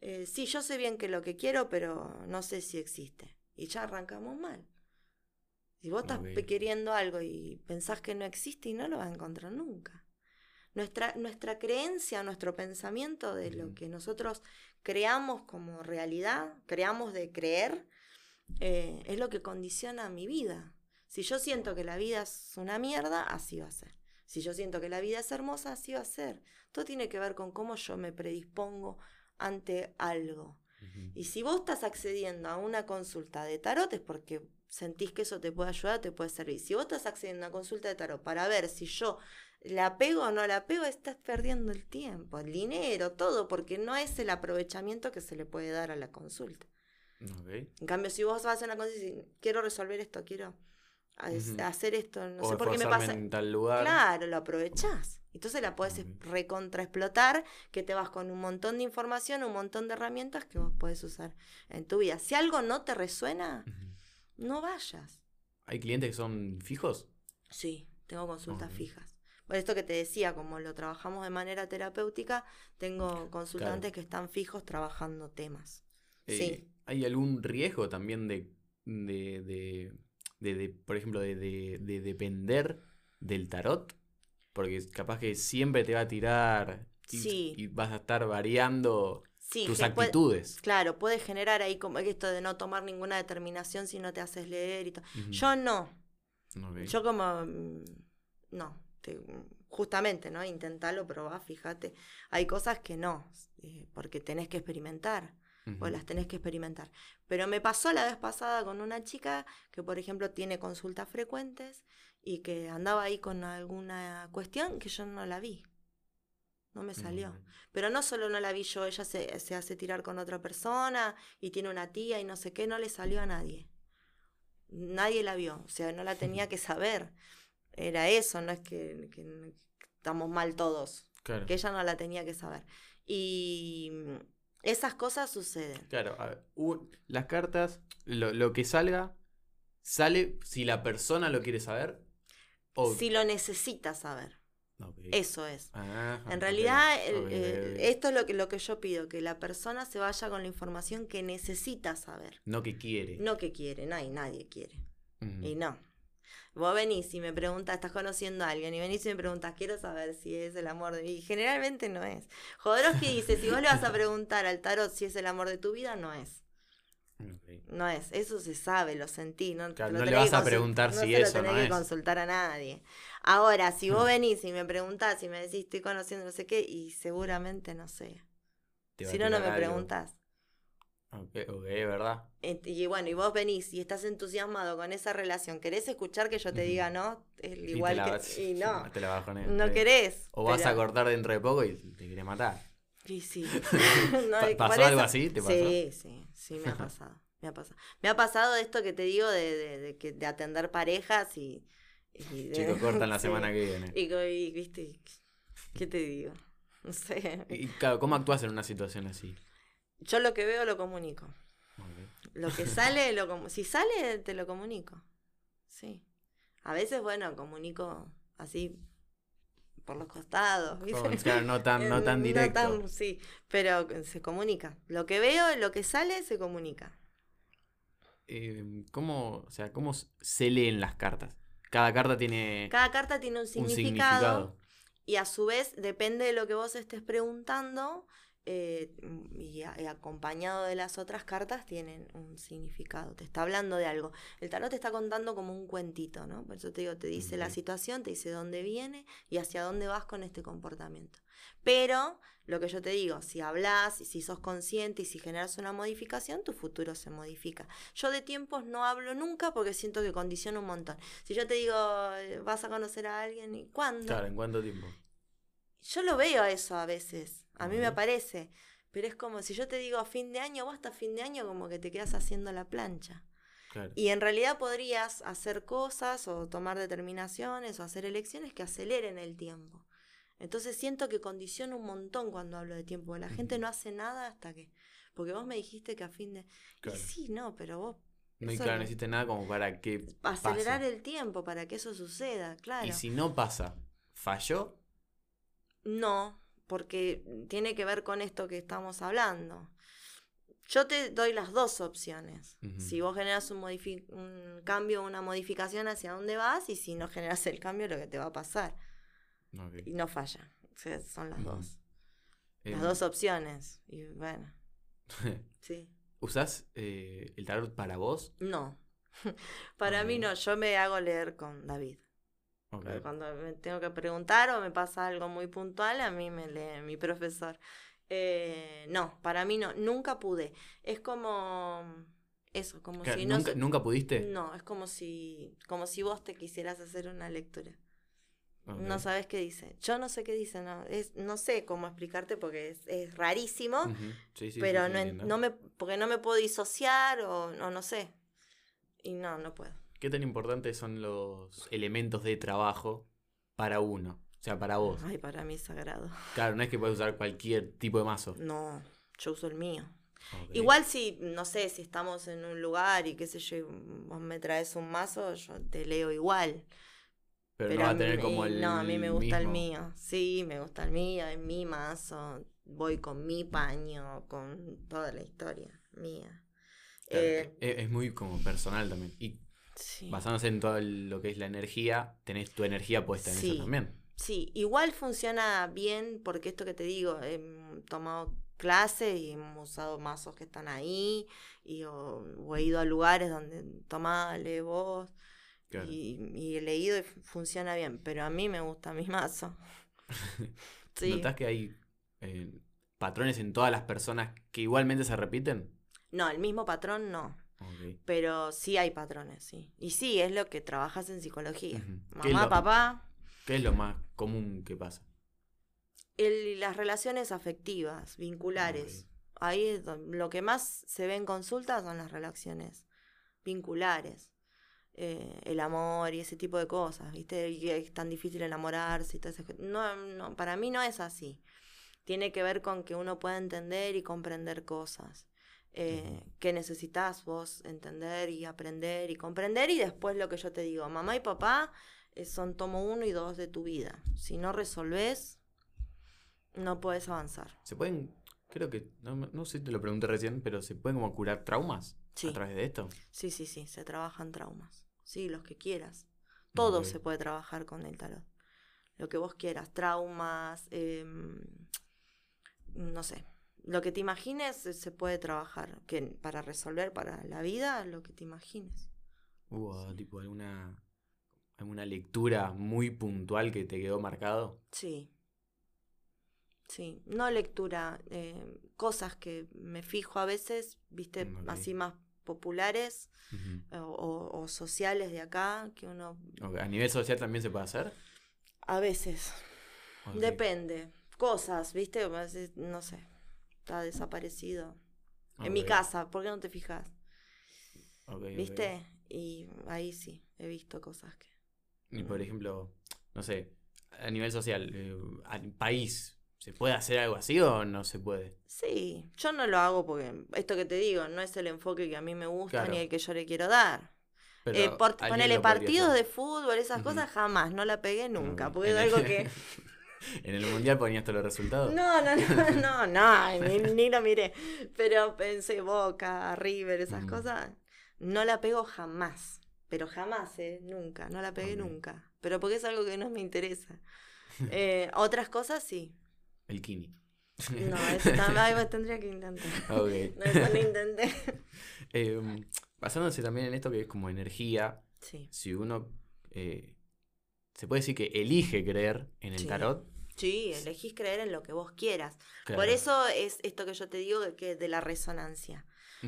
eh, sí, yo sé bien que lo que quiero, pero no sé si existe. Y ya arrancamos mal. Si vos estás queriendo algo y pensás que no existe y no lo vas a encontrar nunca. Nuestra, nuestra creencia, nuestro pensamiento de lo que nosotros creamos como realidad, creamos de creer, eh, es lo que condiciona mi vida. Si yo siento que la vida es una mierda, así va a ser. Si yo siento que la vida es hermosa, así va a ser. Todo tiene que ver con cómo yo me predispongo ante algo. Y si vos estás accediendo a una consulta de tarot es porque sentís que eso te puede ayudar, te puede servir. Si vos estás accediendo a una consulta de tarot para ver si yo la pego o no la pego, estás perdiendo el tiempo, el dinero, todo, porque no es el aprovechamiento que se le puede dar a la consulta. En cambio, si vos vas a una consulta y quiero resolver esto, quiero hacer esto, no sé por qué me pasa. En tal lugar. Claro, lo aprovechás. Entonces la puedes recontraexplotar, que te vas con un montón de información, un montón de herramientas que vos puedes usar en tu vida. Si algo no te resuena, no vayas. ¿Hay clientes que son fijos? Sí, tengo consultas fijas. Por esto que te decía, como lo trabajamos de manera terapéutica, tengo consultantes que están fijos trabajando temas. Eh, sí. ¿Hay algún riesgo también de, de, de, por ejemplo, de, depender del tarot? Porque capaz que siempre te va a tirar y, vas a estar variando tus actitudes. claro, puede generar ahí como esto de no tomar ninguna determinación si no te haces leer y todo. Yo no. Yo como... Mm, no, justamente, ¿no? Intentarlo, probar, fíjate. Hay cosas que no, eh, porque tenés que experimentar, o las tenés que experimentar. Pero me pasó la vez pasada con una chica que, por ejemplo, tiene consultas frecuentes y que andaba ahí con alguna cuestión que yo no la vi. No me salió. Pero no solo no la vi yo, ella se, se hace tirar con otra persona y tiene una tía y no sé qué, no le salió a nadie. Nadie la vio, o sea, no la tenía <laughs> que saber era eso, no es que, estamos mal todos. Que ella no la tenía que saber. Y esas cosas suceden. Claro, las cartas, lo, que salga, sale si la persona lo quiere saber. O... Si lo necesita saber. Eso es. en realidad, esto es lo que, lo que yo pido, que la persona se vaya con la información que necesita saber. No que quiere. No que quiere, no, nadie quiere. Y no, Vos venís y me preguntas, estás conociendo a alguien y venís y me preguntas, quiero saber si es el amor de vida. Generalmente no es. Jodorowsky dice, si vos le vas a <laughs> preguntar al tarot si es el amor de tu vida, no es. No es, eso se sabe, lo sentí. No, no le vas a preguntar si eso no tenés que consultar a nadie. Ahora, si vos venís y me preguntás y me decís estoy conociendo no sé qué, y seguramente no sé. Si no, no me preguntás. Ok, ok, ¿verdad? Y bueno, y vos venís y estás entusiasmado con esa relación, ¿querés escuchar que yo te diga no? Igual que. y no. <laughs> Te la no querés. O vas a cortar dentro de poco y te querés matar. Sí, <laughs> <laughs> sí. ¿Pasó algo así? ¿Te pasó? Sí, sí, sí, me ha <laughs> pasado. Me ha pasado. Me ha pasado esto que te digo de, de, de, de atender parejas y. y Chico, cortan la semana que viene. Y, viste, ¿qué te digo? No sé. Y claro, ¿cómo actúas en una situación así? Yo lo que veo lo comunico. Lo que sale, lo si sale, te lo comunico. Sí. A veces, bueno, comunico así por los costados. <laughs> Claro, no tan, no tan <laughs> directo. sí, pero se comunica. Lo que veo, lo que sale, se comunica. Eh, ¿cómo, o sea, ¿Cómo se leen las cartas? Cada carta tiene. Cada carta tiene un significado. Y a su vez, depende de lo que vos estés preguntando, eh, y, acompañado de las otras cartas tienen un significado, te está hablando de algo. El tarot te está contando como un cuentito, ¿no? Por eso te digo, te dice la situación, te dice dónde viene y hacia dónde vas con este comportamiento. Pero lo que yo te digo, si hablas y si sos consciente y si generas una modificación, tu futuro se modifica. Yo de tiempos no hablo nunca porque siento que condiciona un montón. Si yo te digo, eh, vas a conocer a alguien, ¿y cuándo? Claro, ¿en cuánto tiempo? Yo lo veo eso a veces. A mí me aparece. Pero es como si yo te digo a fin de año, vos hasta fin de año como que te quedas haciendo la plancha. Y en realidad podrías hacer cosas o tomar determinaciones o hacer elecciones que aceleren el tiempo. Entonces siento que condiciona un montón cuando hablo de tiempo. La gente no hace nada hasta que... Porque vos me dijiste que a fin de... sí, no, pero vos... No, claro, no hiciste nada como para que... Acelerar el tiempo, para que eso suceda, claro. Y si no pasa, ¿falló? No, porque tiene que ver con esto que estamos hablando. Yo te doy las dos opciones. Si vos generas un, un cambio, una modificación hacia dónde vas, y si no generas el cambio, lo que te va a pasar. Y no falla. son las dos. Las em. dos opciones. Y bueno. <laughs> sí. ¿Usás eh, el tarot para vos? No. <laughs> para mí no. Yo me hago leer con David. Cuando me tengo que preguntar o me pasa algo muy puntual, a mí me lee mi <laughs> profesor. Eh, no, para mí no, nunca pude. Es como eso, como si ¿Nunca, no, ¿Nunca pudiste? No, es como si, como si vos te quisieras hacer una lectura. No sabes qué dice. Yo no sé qué dice, no, es, no sé cómo explicarte porque es, es rarísimo, pero no, no, me, porque no me puedo disociar o no, no sé. Y no, no puedo. ¿Qué tan importantes son los elementos de trabajo para uno? O sea, para vos. Ay, para mí es sagrado. Claro, no es que puedes usar cualquier tipo de mazo. No, yo uso el mío. Igual si, no sé, si estamos en un lugar y qué sé yo, vos me traes un mazo, yo te leo igual. Pero, no va a tener como el. No, a mí me gusta el mío. Sí, me gusta el mío, es mi mazo. Voy con mi paño, con toda la historia mía. Eh, es, muy como personal también. Y Basándose en todo lo que es la energía, tenés tu energía puesta en eso también. Sí, igual funciona bien porque esto que te digo, he tomado clases y hemos usado mazos que están ahí y o, he ido a lugares donde tomá, lee vos y, he leído y funciona bien, pero a mí me gusta mi mazo. <laughs> sí. ¿Notás que hay eh, patrones en todas las personas que igualmente se repiten? No, el mismo patrón no. Pero sí hay patrones, sí. Y sí, es lo que trabajas en psicología. Mamá, papá. ¿Qué es lo más común que pasa? El, las relaciones afectivas, vinculares. Ahí es lo que más se ve en consulta son las relaciones vinculares. Eh, el amor y ese tipo de cosas, ¿viste? Y es tan difícil enamorarse y todo eso. No, no, para mí no es así. Tiene que ver con que uno pueda entender y comprender cosas eh, que necesitas vos entender y aprender y comprender y después lo que yo te digo, mamá y papá eh, son tomo uno y dos de tu vida. Si no resolves, no puedes avanzar. ¿Se pueden, creo que, no, sé si te lo pregunté recién, pero ¿se pueden como curar traumas a través de esto? Sí, sí, sí, se trabajan traumas. Sí, los que quieras. Todo se puede trabajar con el tarot. Lo que vos quieras, traumas, em, no sé, lo que te imagines se puede trabajar. Que para resolver para la vida, lo que te imagines. ¿Hubo tipo alguna, alguna lectura muy puntual que te quedó marcado? Sí. Sí, no lectura, eh, cosas que me fijo a veces, viste, Mm, así más populares o, o sociales de acá, que uno ¿A nivel social también se puede hacer? a veces depende, cosas, viste, no sé, está desaparecido. En mi casa, ¿por qué no te fijas? ¿Viste? Y ahí sí, he visto cosas que... Y por ejemplo, no sé, a nivel social, eh, al país, ¿se puede hacer algo así o no se puede? Sí, yo no lo hago porque esto que te digo no es el enfoque que a mí me gusta Claro. ni el que yo le quiero dar. Pero Eh, por, podría partidos de fútbol, esas cosas jamás, no la pegué nunca, porque es algo que... <laughs> ¿En el mundial ponías todos los resultados? No, no, no, <laughs> no, no, ni, ni lo miré. Pero pensé Boca, River, esas Mm. cosas, no la pego jamás. Pero jamás, ¿eh? Nunca, no la pegué nunca. Pero porque es algo que no me interesa. Eh, otras cosas sí. El Kini. No, <laughs> eso tam- ay, pues tendría que intentar. <laughs> No, eso no intenté. Em, basándose también en esto que es como energía, Sí, si uno eh, se puede decir que elige creer en el Sí. tarot. sí, elegís creer en lo que vos quieras. claro. Por eso es esto que yo te digo de que de la resonancia.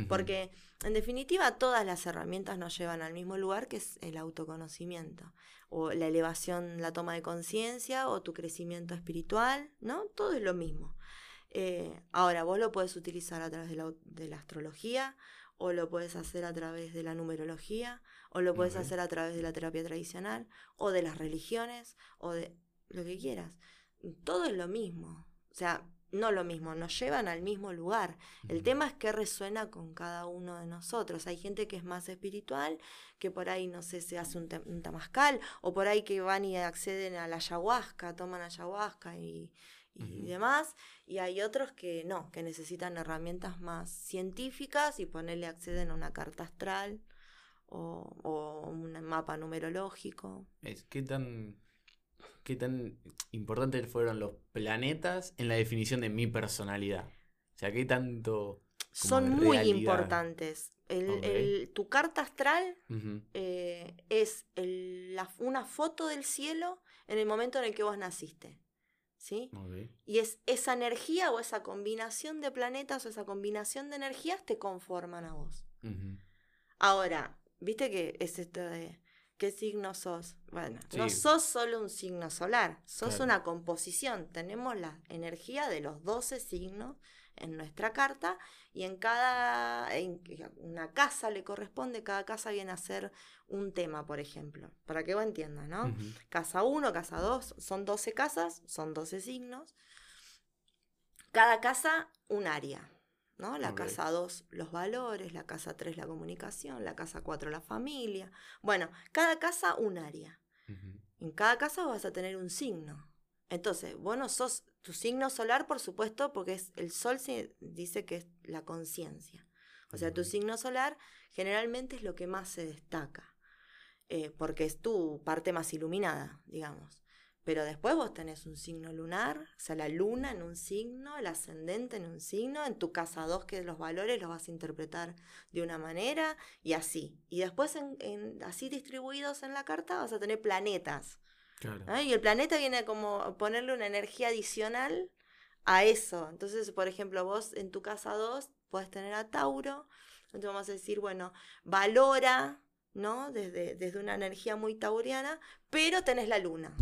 Porque en definitiva todas las herramientas nos llevan al mismo lugar que es el autoconocimiento. O la elevación, la toma de conciencia o tu crecimiento espiritual, ¿no? Todo es lo mismo. Eh, ahora, vos lo puedes utilizar a través de la, de la astrología, o lo puedes hacer a través de la numerología, o lo puedes hacer a través de la terapia tradicional, o de las religiones, o de lo que quieras. Todo es lo mismo. O sea, no lo mismo, nos llevan al mismo lugar. El tema es que resuena con cada uno de nosotros. Hay gente que es más espiritual, que por ahí, no sé, se hace un, un tamascal, o por ahí que van y acceden a la ayahuasca, toman ayahuasca y, y demás. Y hay otros que no, que necesitan herramientas más científicas y ponerle acceden a una carta astral o, o un mapa numerológico. Es, ¿qué, tan, ¿Qué tan importantes fueron los planetas en la definición de mi personalidad? O sea, ¿qué tanto... Son muy realidad? importantes. El- el- tu carta astral eh, es el- la- una foto del cielo en el momento en el que vos naciste. ¿Sí? Y es esa energía o esa combinación de planetas o esa combinación de energías te conforman a vos. Ahora, viste que es esto de qué signo sos. Bueno, no sos solo un signo solar, sos Claro. una composición. Tenemos la energía de los 12 signos en nuestra carta y en cada en una casa le corresponde, cada casa viene a ser un tema, por ejemplo, para que vos entiendas, ¿no? Casa 1, casa 2, son 12 casas, son 12 signos. Cada casa un área, ¿no? La casa 2 los valores, la casa 3 la comunicación, la casa 4 la familia. Bueno, cada casa un área. En cada casa vas a tener un signo. Entonces, vos no sos tu signo solar, por supuesto, porque es el sol se dice que es la conciencia. O sea, tu signo solar generalmente es lo que más se destaca, eh, porque es tu parte más iluminada, digamos. Pero después vos tenés un signo lunar, o sea, la luna en un signo, el ascendente en un signo, en tu casa 2 que los valores los vas a interpretar de una manera y así. Y después, en- en- así distribuidos en la carta, vas a tener planetas. Claro. ¿ah? Y el planeta viene como a ponerle una energía adicional a eso. Entonces, por ejemplo, vos en tu casa 2 puedes tener a Tauro. Entonces vamos a decir, bueno, valora, ¿no? Desde, desde una energía muy tauriana, pero tenés la luna.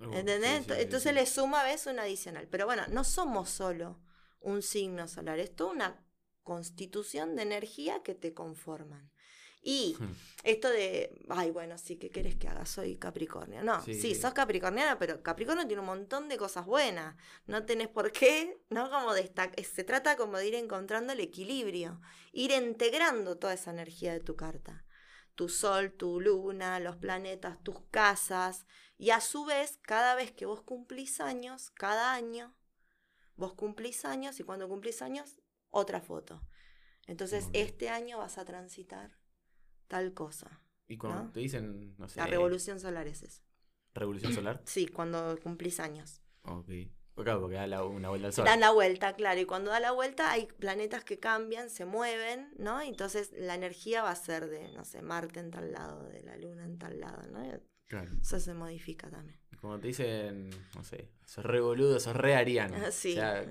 Uh, ¿Entendés? sí, sí, sí, Entonces sí. le suma, ¿ves? Un adicional. Pero bueno, no somos solo un signo solar, es toda una constitución de energía que te conforman. Y Hmm. esto de, ay, bueno, sí, ¿qué querés que haga? Soy Capricornio. No, sí, Sí. sos Capricorniana, pero Capricornio tiene un montón de cosas buenas. No tenés por qué, ¿no? Como destac se trata como de ir encontrando el equilibrio, ir integrando toda esa energía de tu carta. Tu sol, tu luna, los planetas, tus casas. Y a su vez, cada vez que vos cumplís años, cada año, vos cumplís años y cuando cumplís años, otra foto. Entonces, este año vas a transitar tal cosa. Y cuando ¿no? te dicen, no sé, La revolución solar es eso. revolución solar. Sí, cuando cumplís años. Ok. Claro, porque da la- una vuelta al sol. Dan la vuelta, claro, y cuando da la vuelta hay planetas que cambian, se mueven, ¿no? Entonces la energía va a ser de, no sé, Marte en tal lado, de la Luna en tal lado, ¿no? Claro. Eso se modifica también. Como te dicen, no sé, sos re boludo, sos re ariano. <laughs> Sí. O sea,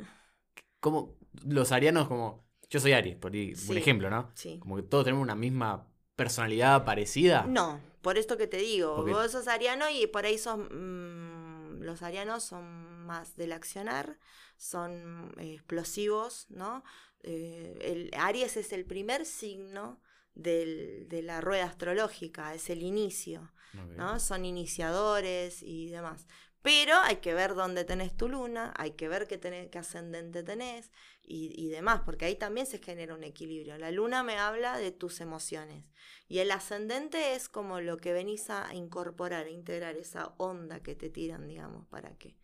como los arianos, como. Yo soy Aries, por, ejemplo, ¿no? Sí. Como que todos tenemos una misma personalidad parecida. No, por esto que te digo, Porque- vos sos ariano y por ahí sos, mm, los arianos son más del accionar, son eh, explosivos, ¿no? Eh, el Aries es el primer signo del- de la rueda astrológica, es el inicio. ¿no? Son iniciadores y demás. Pero hay que ver dónde tenés tu luna, hay que ver qué, tenés, qué ascendente tenés y, y demás, porque ahí también se genera un equilibrio. La luna me habla de tus emociones y el ascendente es como lo que venís a incorporar, a integrar esa onda que te tiran, digamos, para que...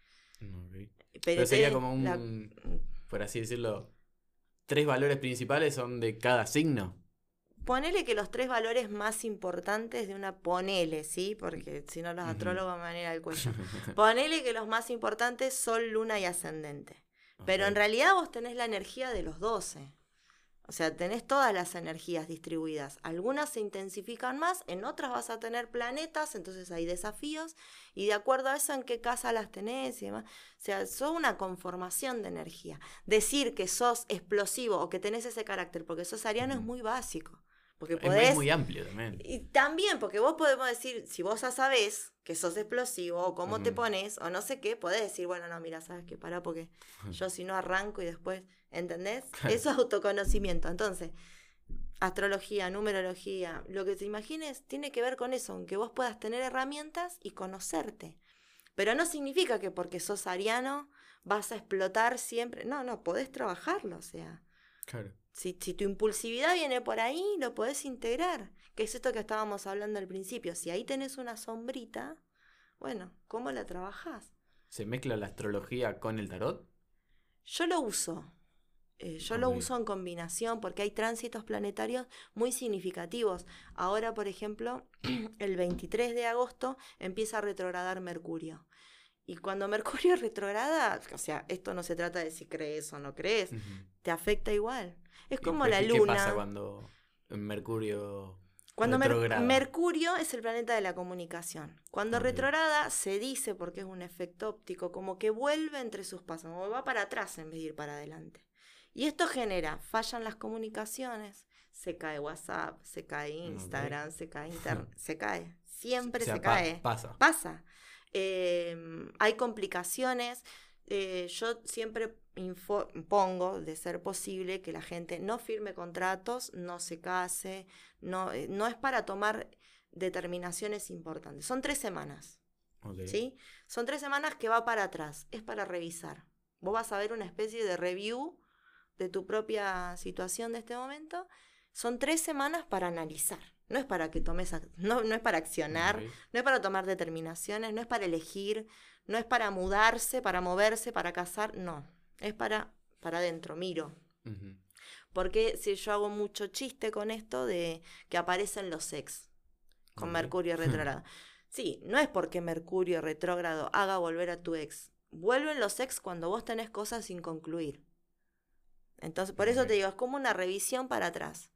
Pero, Pero sería como un, la- por así decirlo, tres valores principales son de cada signo. Ponele que los tres valores más importantes de una, ponele, ¿sí? Porque si no los astrólogos me van a ir al cuello. <laughs> Ponele que los más importantes son luna y ascendente. Pero en realidad vos tenés la energía de los 12. O sea, tenés todas las energías distribuidas. Algunas se intensifican más, en otras vas a tener planetas, entonces hay desafíos, y de acuerdo a eso en qué casa las tenés y demás. O sea, sos una conformación de energía. Decir que sos explosivo o que tenés ese carácter porque sos ariano es muy básico. Porque podés es muy amplio también. y también, porque vos podemos decir, si vos ya sabés que sos explosivo o cómo te pones o no sé qué, podés decir, bueno, no, mira, sabes que para porque <laughs> yo si no arranco y después, ¿entendés? Eso es autoconocimiento. Entonces, astrología, numerología, lo que te imagines tiene que ver con eso, aunque vos puedas tener herramientas y conocerte. Pero no significa que porque sos ariano vas a explotar siempre. No, no, podés trabajarlo, o sea. Claro. Si, si tu impulsividad viene por ahí, lo podés integrar. Que es esto que estábamos hablando al principio. Si ahí tenés una sombrita, bueno, ¿cómo la trabajás? ¿Se mezcla la astrología con el tarot? Yo lo uso. Eh, yo lo Ok. uso en combinación porque hay tránsitos planetarios muy significativos. Ahora, por ejemplo, <clears throat> el 23 de agosto empieza a retrogradar Mercurio. Y cuando <laughs> Mercurio retrograda, o sea, esto no se trata de si crees o no crees, te afecta igual. Es ¿Y como la luna. ¿Qué pasa cuando Mercurio Cuando Mer-? Mercurio es el planeta de la comunicación. Cuando retrograda se dice, porque es un efecto óptico, como que vuelve entre sus pasos, como va para atrás en vez de ir para adelante. Y esto genera, fallan las comunicaciones, se cae WhatsApp, se cae Instagram, se cae <laughs> Internet, se cae, siempre O sea, se pa- cae. pasa. Pasa. Eh, hay complicaciones. Eh, yo siempre info- pongo, de ser posible, que la gente no firme contratos, no se case, no, eh, no es para tomar determinaciones importantes. Son tres semanas, Ok. ¿sí? Son tres semanas que va para atrás, es para revisar. Vos vas a ver una especie de review de tu propia situación de este momento. Son tres semanas para analizar. No es para que tomes, no, no es para accionar, Ok. no es para tomar determinaciones, no es para elegir, no es para mudarse, para moverse, para casar, no. Es para, para adentro, miro. Porque si yo hago mucho chiste con esto de que aparecen los ex con. Mercurio <laughs> retrógrado. Sí, no es porque Mercurio retrógrado haga volver a tu ex. Vuelven los ex cuando vos tenés cosas sin concluir. Entonces, por eso te digo, es como una revisión para atrás.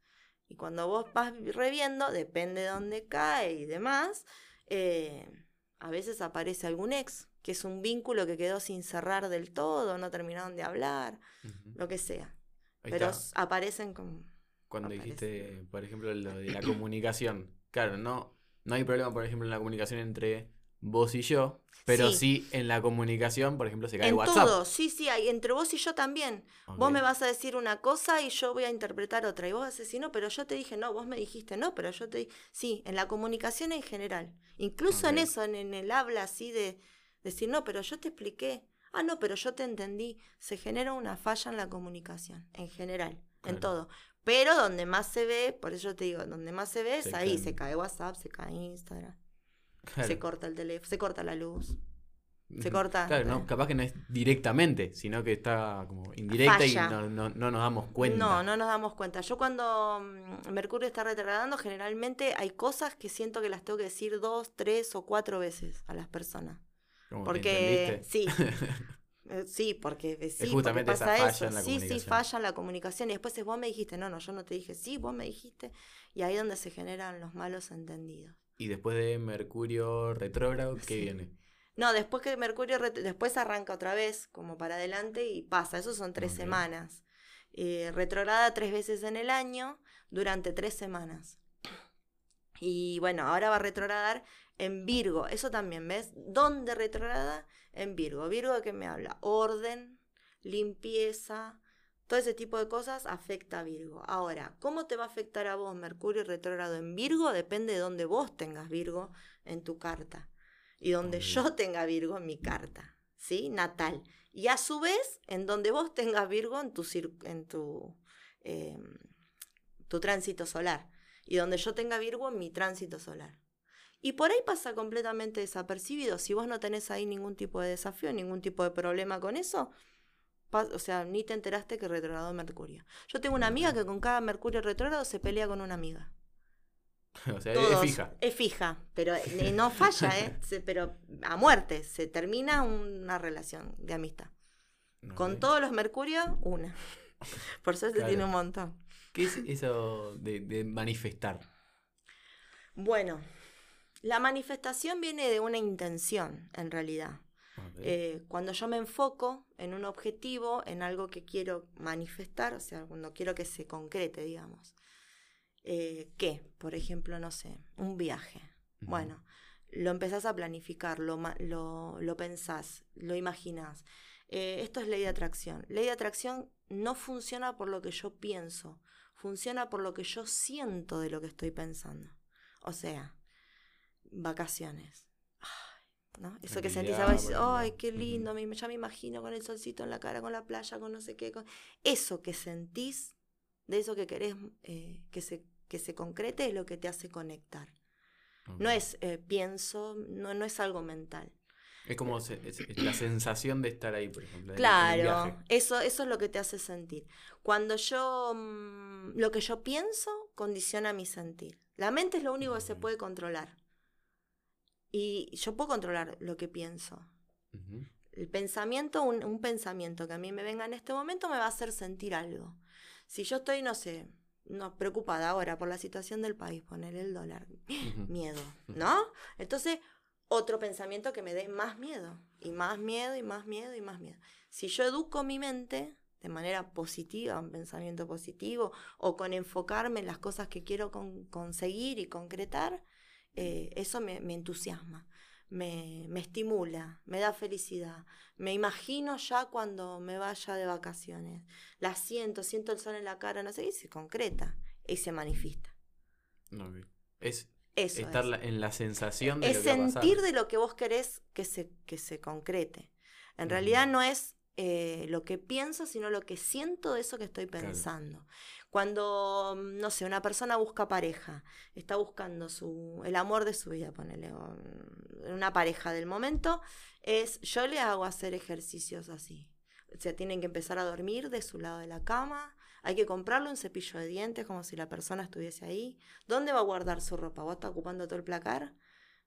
Y cuando vos vas reviendo, depende de dónde cae y demás, eh, a veces aparece algún ex, que es un vínculo que quedó sin cerrar del todo, no terminaron de hablar, lo que sea. Ahí Pero está. aparecen con... Cuando dijiste, por ejemplo, lo de la comunicación. Claro, no, no hay problema, por ejemplo, en la comunicación entre vos y yo, pero Sí. sí, en la comunicación, por ejemplo, se cae En WhatsApp. todo, sí, sí, hay, entre vos y yo también. Vos me vas a decir una cosa y yo voy a interpretar otra. Y vos vas a decir, no, pero yo te dije, no, vos me dijiste, no, pero yo te dije. Sí, en la comunicación en general. Incluso en eso, en, en el habla así de decir, no, pero yo te expliqué. Ah, no, pero yo te entendí. Se genera una falla en la comunicación, en general, en todo. Pero donde más se ve, por eso te digo, donde más se ve es Se ahí. Se cae WhatsApp, se cae Instagram, Claro. se corta el teléfono, se corta la luz. se corta. Claro, no, capaz que no es directamente, sino que está como indirecta Falla. y no, no, no nos damos cuenta. No, no nos damos cuenta. Yo cuando mm, Mercurio está retrogradando, generalmente hay cosas que siento que las tengo que decir dos, tres o cuatro veces a las personas. Que Porque sí, <laughs> Eh, sí, porque eh, sí, Es justamente porque esa pasa falla eso. en la sí, sí, falla en la comunicación. Y después es vos me dijiste, no, no, yo no te dije, sí, vos me dijiste. Y ahí es donde se generan los malos entendidos. Y después de Mercurio retrógrado, ¿qué Sí. viene? No, después que Mercurio, después arranca otra vez, como para adelante, y pasa. Eso son tres semanas. Eh, retrograda tres veces en el año, durante tres semanas. Y bueno, ahora va a retrogradar en Virgo. Eso también, ¿ves? ¿Dónde retrograda? En Virgo. Virgo qué me habla? Orden, limpieza, todo ese tipo de cosas afecta a Virgo. Ahora, ¿cómo te va a afectar a vos Mercurio retrógrado en Virgo? Depende de dónde vos tengas Virgo en tu carta y donde yo tenga Virgo en mi carta, ¿sí? Natal. Y a su vez, en donde vos tengas Virgo en tu, en tu, eh, tu tránsito solar. Y donde yo tenga Virgo en mi tránsito solar. Y por ahí pasa completamente desapercibido. Si vos no tenés ahí ningún tipo de desafío, ningún tipo de problema con eso, o sea, ni te enteraste que retrogradó Mercurio. Yo tengo una amiga que con cada Mercurio retrógrado se pelea con una amiga. <laughs> o sea, Todos. es fija. Es fija, pero eh, no falla, ¿eh? <laughs> Se- pero a muerte. Se termina una relación de amistad. Con todos los Mercurios, una. <laughs> Por suerte Claro. tiene un montón. ¿Qué es eso de, de manifestar? Bueno, la manifestación viene de una intención, en realidad. Eh, cuando yo me enfoco en un objetivo, en algo que quiero manifestar, o sea, cuando quiero que se concrete, digamos. Eh, ¿Qué? Por ejemplo, no sé, un viaje. Bueno, lo empezás a planificar, lo, lo, lo pensás, lo imaginás. Eh, esto es ley de atracción. Ley de atracción no funciona por lo que yo pienso, funciona por lo que yo siento de lo que estoy pensando. O sea, vacaciones. ¿No? Eso que sentís Envidiar, a veces, por ejemplo. ay, qué lindo, me- ya me imagino con el solcito en la cara, con la playa, con no sé qué. con-". Eso que sentís, de eso que querés eh, que, se, que se concrete, es lo que te hace conectar. No es eh, pienso, no, no es algo mental. Es como se- es- es la sensación de estar ahí, por ejemplo. Claro, eso, eso es lo que te hace sentir. Cuando yo, mm, lo que yo pienso condiciona mi sentir. La mente es lo único que se puede controlar. Y yo puedo controlar lo que pienso. El pensamiento, un, un pensamiento que a mí me venga en este momento me va a hacer sentir algo. Si yo estoy, no sé, no, preocupada ahora por la situación del país, poner el dólar, Ujú. <laughs> miedo, ¿no? Entonces, otro pensamiento que me dé más miedo, y más miedo, y más miedo, y más miedo. Si yo educo mi mente de manera positiva, un pensamiento positivo, o con enfocarme en las cosas que quiero con- conseguir y concretar, eh, eso me, me entusiasma, me, me estimula, me da felicidad. Me imagino ya cuando me vaya de vacaciones. La siento, siento el sol en la cara, no sé, y se concreta y se manifiesta. Es Eso estar es. en la sensación de es lo que va a pasar. sentir de lo que vos querés que se, que se concrete. En realidad no es eh, lo que pienso, sino lo que siento de eso que estoy Claro. Cuando, mm, no sé, una persona busca pareja, está buscando su, el amor de su vida, ponele, mm, una pareja del momento, es yo le hago hacer ejercicios así. O sea, tienen que empezar a dormir de su lado de la cama, hay que comprarle un cepillo de dientes como si la persona estuviese ahí. ¿Dónde va a guardar su ropa? ¿Vos estás ocupando todo el placar?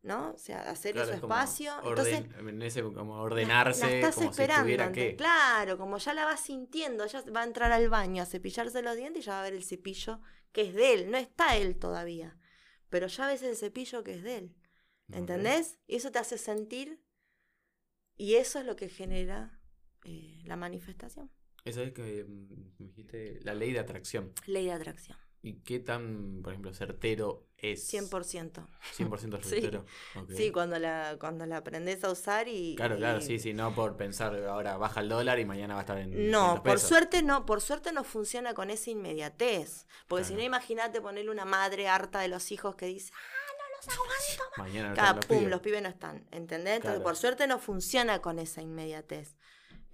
¿No? O sea, hacer Claro, su es como espacio. orden- Entonces, en ese como ordenarse, la estás como esperando. si. Claro, como ya la vas sintiendo, ya va a entrar al baño a cepillarse los dientes y ya va a ver el cepillo que es de él. No está él todavía, pero ya ves el cepillo que es de él. ¿Entendés? Y eso te hace sentir y eso es lo que genera eh, la manifestación. Eso es que mm, me dijiste la ley de atracción. Ley de atracción. ¿Y qué tan, por ejemplo, certero es? 100%. 100% <laughs> Sí. certero. Sí, cuando la, cuando la aprendes a usar y... Claro, claro, sí, sí, no por pensar ahora baja el dólar y mañana va a estar en. No, 500 por pesos. suerte no, por suerte no funciona con esa inmediatez. Porque si no, imagínate ponerle una madre harta de los hijos que dice, ah, no los aguanto. <laughs> Mañana no Cada los pum, pibes. los pibes no están, ¿entendés? Entonces, Claro. por suerte no funciona con esa inmediatez.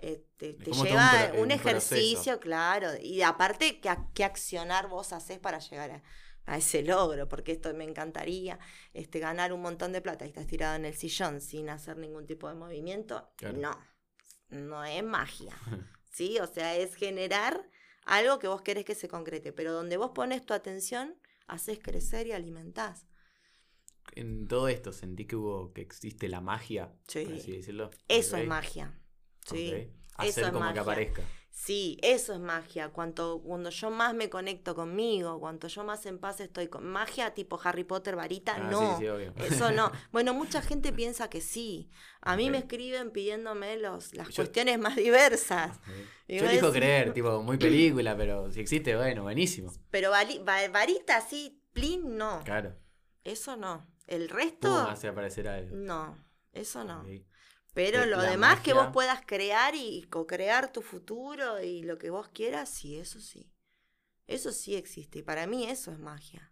Eh, te, lleva un, un ejercicio, proceso. claro. Y aparte, ¿qué, qué accionar vos haces para llegar a, a ese logro? Porque esto me encantaría, este, ganar un montón de plata y estás tirado en el sillón sin hacer ningún tipo de movimiento. Claro. No, no es magia. <laughs> ¿sí? O sea, es generar algo que vos querés que se concrete, pero donde vos pones tu atención, haces crecer y alimentás. En todo esto sentí que hubo, que existe la magia, Sí. por así decirlo. Eso es magia. Sí. hacer como que aparezca. Sí, eso es magia. Cuanto, cuando yo más me conecto conmigo, cuanto yo más en paz estoy con magia tipo Harry Potter, varita, Ah, no. sí, sí, obvio. Eso no. <laughs> Bueno, mucha gente piensa que sí. A mí me escriben pidiéndome los, las Yo- cuestiones más diversas. Yo elijo decís, creer, tipo, muy <clears throat> película, pero si existe, bueno, buenísimo. Pero vali- varita así, plin, no. Claro. Eso no. El ¿Cómo resto, hace aparecer algo? no. Eso no. Pero Pero lo demás que vos puedas crear y co-crear tu futuro y lo que vos quieras, sí, eso sí. Eso sí existe. Y para mí eso es magia.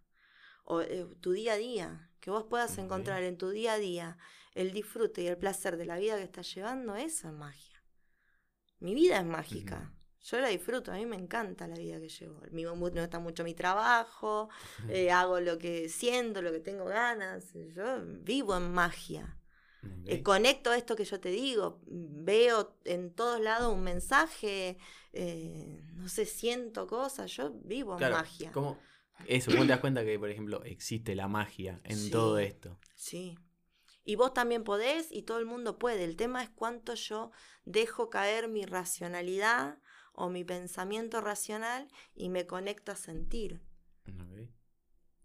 O eh, tu día a día. Que vos puedas encontrar en tu día a día el disfrute y el placer de la vida que estás llevando, eso es magia. Mi vida es mágica. Yo la disfruto, a mí me encanta la vida que llevo. Mi me gusta mucho mi trabajo, <laughs> eh, hago lo que siento, lo que tengo ganas. Yo vivo en magia. Ok. Eh, conecto esto que yo te digo, veo en todos lados un mensaje, eh, no sé, siento cosas, yo vivo en Claro, magia. ¿cómo? <clears throat> Eso, ¿cómo te das cuenta que, por ejemplo, existe la magia en Sí. todo esto? Sí. Y vos también podés y todo el mundo puede. El tema es cuánto yo dejo caer mi racionalidad o mi pensamiento racional y me conecto a sentir. Ok.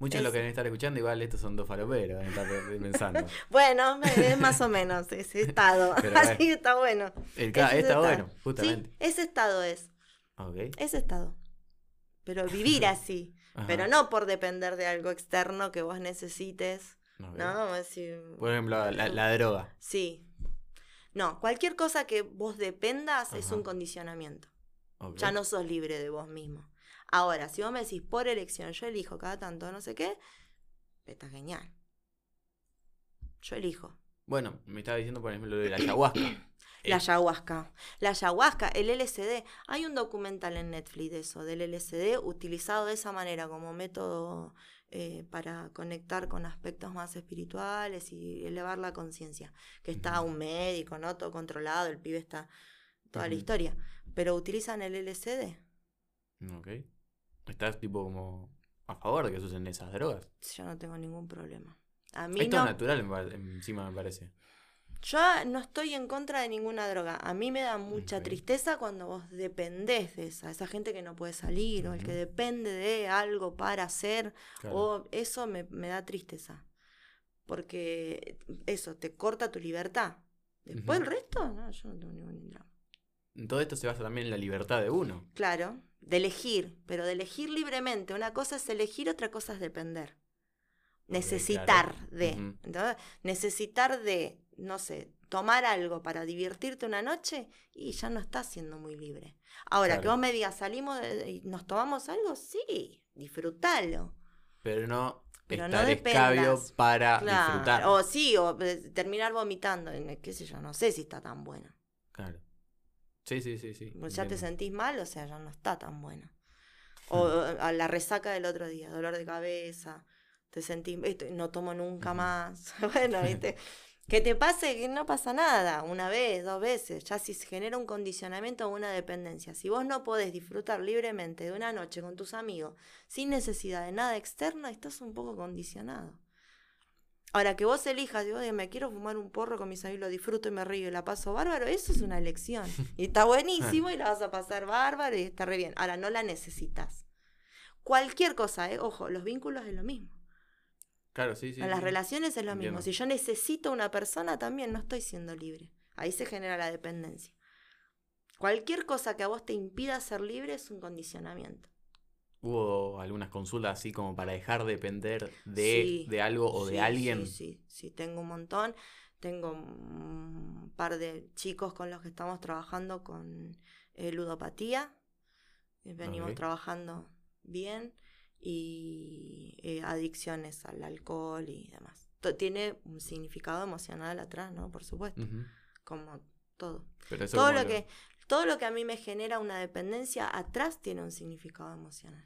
Muchos lo Es- que deben estar escuchando, igual estos son dos faloperos, deben estar pensando. <laughs> Bueno, es más o menos ese estado. <laughs> Pero Así que está bueno. El ca- Ese está estado. bueno, justamente. Sí, ese estado es. Ok. Ese estado. Pero vivir <laughs> así. Ajá. Pero no por depender de algo externo que vos necesites. ¿No? Por ejemplo, la, la droga. Sí. No, cualquier cosa que vos dependas es un condicionamiento. Ya no sos libre de vos mismo. Ahora, si vos me decís por elección, yo elijo cada tanto, no sé qué, está genial. Yo elijo. Bueno, me estaba diciendo, por ejemplo, lo de la ayahuasca. <clears throat> La ayahuasca. La ayahuasca, el LSD. Hay un documental en Netflix de eso, del LSD utilizado de esa manera como método eh, para conectar con aspectos más espirituales y elevar la conciencia. Que está un médico, ¿no? Todo controlado, el pibe está toda la historia. Pero utilizan el LSD. Ok. Estás tipo como a favor de que se usen esas drogas. Yo no tengo ningún problema. A mí Esto no. es natural, encima me parece. Yo no estoy en contra de ninguna droga. A mí me da mucha tristeza cuando vos dependés de esa, esa gente que no puede salir o el que depende de algo para hacer Claro. o eso me, me da tristeza. Porque eso te corta tu libertad. Después el resto, no, yo no tengo ningún drama. Todo esto se basa también en la libertad de uno. Claro, de elegir, pero de elegir libremente. Una cosa es elegir, otra cosa es depender. Necesitar claro. de. Entonces, necesitar de, no sé, tomar algo para divertirte una noche y ya no estás siendo muy libre. Ahora, que vos me digas, salimos y nos tomamos algo, sí, disfrútalo. Pero no Pero no estar escabio dependas. para Claro. disfrutar. O sí, o eh, terminar vomitando, qué sé yo, no sé si está tan buena. Claro. Sí, sí, sí, sí. Pues ya te sentís mal, o sea, ya no está tan buena. <laughs> O a la resaca del otro día, dolor de cabeza, te sentís, "Viste, no tomo nunca más. <laughs> bueno, ¿viste? <laughs> Que te pase que no pasa nada, una vez, dos veces, ya si se genera un condicionamiento o una dependencia. Si vos no podés disfrutar libremente de una noche con tus amigos sin necesidad de nada externo, estás un poco condicionado. Ahora, que vos elijas, digo, "Oye, me quiero fumar un porro con mis amigos, lo disfruto y me río y la paso bárbaro, eso es una elección. <laughs> Y está buenísimo y la vas a pasar bárbaro y está re bien. Ahora, no la necesitas. Cualquier cosa, ¿eh? ojo, los vínculos es lo mismo. Claro, sí, sí. en las sí. relaciones es lo mismo. Si yo necesito una persona, también no estoy siendo libre. Ahí se genera la dependencia. Cualquier cosa que a vos te impida ser libre es un condicionamiento. Hubo algunas consultas así como para dejar de depender de, Sí, de algo o de alguien. Sí, sí, sí, tengo un montón. Tengo un par de chicos con los que estamos trabajando con eh, ludopatía. Eh, Venimos trabajando bien. Y eh, adicciones al alcohol y demás. Tiene un significado emocional atrás, ¿no? Por supuesto. Como todo. Pero eso Todo como lo que, todo lo que a mí me genera una dependencia atrás tiene un significado emocional.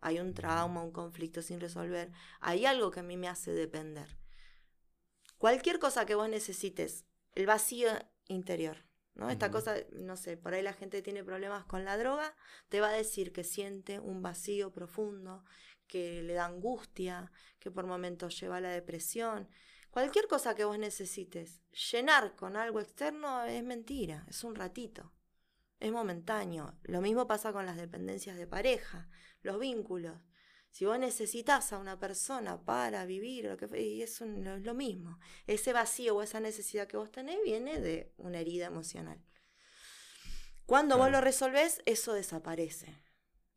Hay un trauma, un conflicto sin resolver. Hay algo que a mí me hace depender. Cualquier cosa que vos necesites, el vacío interior, ¿no? Esta cosa, no sé, por ahí la gente tiene problemas con la droga, te va a decir que siente un vacío profundo, que le da angustia, que por momentos lleva a la depresión. Cualquier cosa que vos necesites llenar con algo externo es mentira, es un ratito. Es momentáneo. Lo mismo pasa con las dependencias de pareja, los vínculos. Si vos necesitas a una persona para vivir, lo que, y eso es lo mismo. Ese vacío o esa necesidad que vos tenés viene de una herida emocional. Cuando vos lo resolvés, eso desaparece.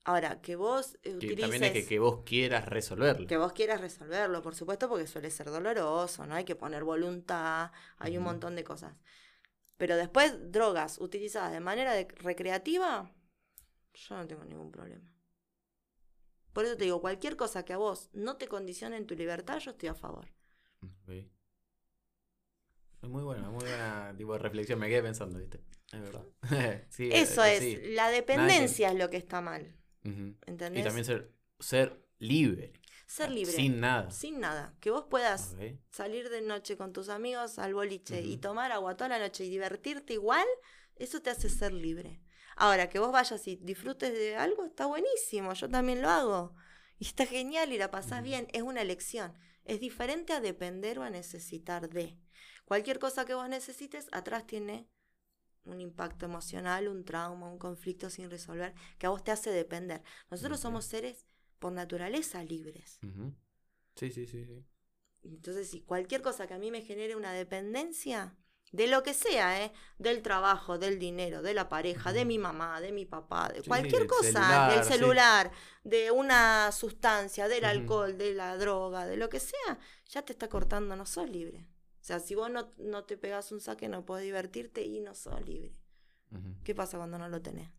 Ahora, que vos utilices... también es que, que, vos quieras resolverlo. Que vos quieras resolverlo, por supuesto, porque suele ser doloroso, ¿no? Hay que poner voluntad, hay un montón de cosas. Pero después, drogas utilizadas de manera recreativa, yo no tengo ningún problema. Por eso te digo, cualquier cosa que a vos no te condicione en tu libertad, yo estoy a favor. Es muy buena, muy buena tipo de reflexión. Me quedé pensando, ¿viste? Es verdad. <laughs> eso es, la dependencia es lo que está mal. Y también ser, ser libre. Ser libre. Sin nada. Sin nada. Que vos puedas salir de noche con tus amigos al boliche y tomar agua toda la noche y divertirte igual, eso te hace ser libre. Ahora, que vos vayas y disfrutes de algo, está buenísimo. Yo también lo hago. Y está genial y la pasás bien. Es una elección. Es diferente a depender o a necesitar de. Cualquier cosa que vos necesites, atrás tiene un impacto emocional, un trauma, un conflicto sin resolver, que a vos te hace depender. Nosotros somos seres por naturaleza libres. Sí, sí, sí, sí. Entonces, si cualquier cosa que a mí me genere una dependencia, de lo que sea, ¿eh? del trabajo, del dinero, de la pareja, de mi mamá, de mi papá, de cualquier cosa, del celular, de una sustancia, del alcohol, de la droga, de lo que sea, ya te está cortando, no sos libre. O sea, si vos no, te pegas un saque, no podés divertirte y no sos libre. ¿Qué pasa cuando no lo tenés?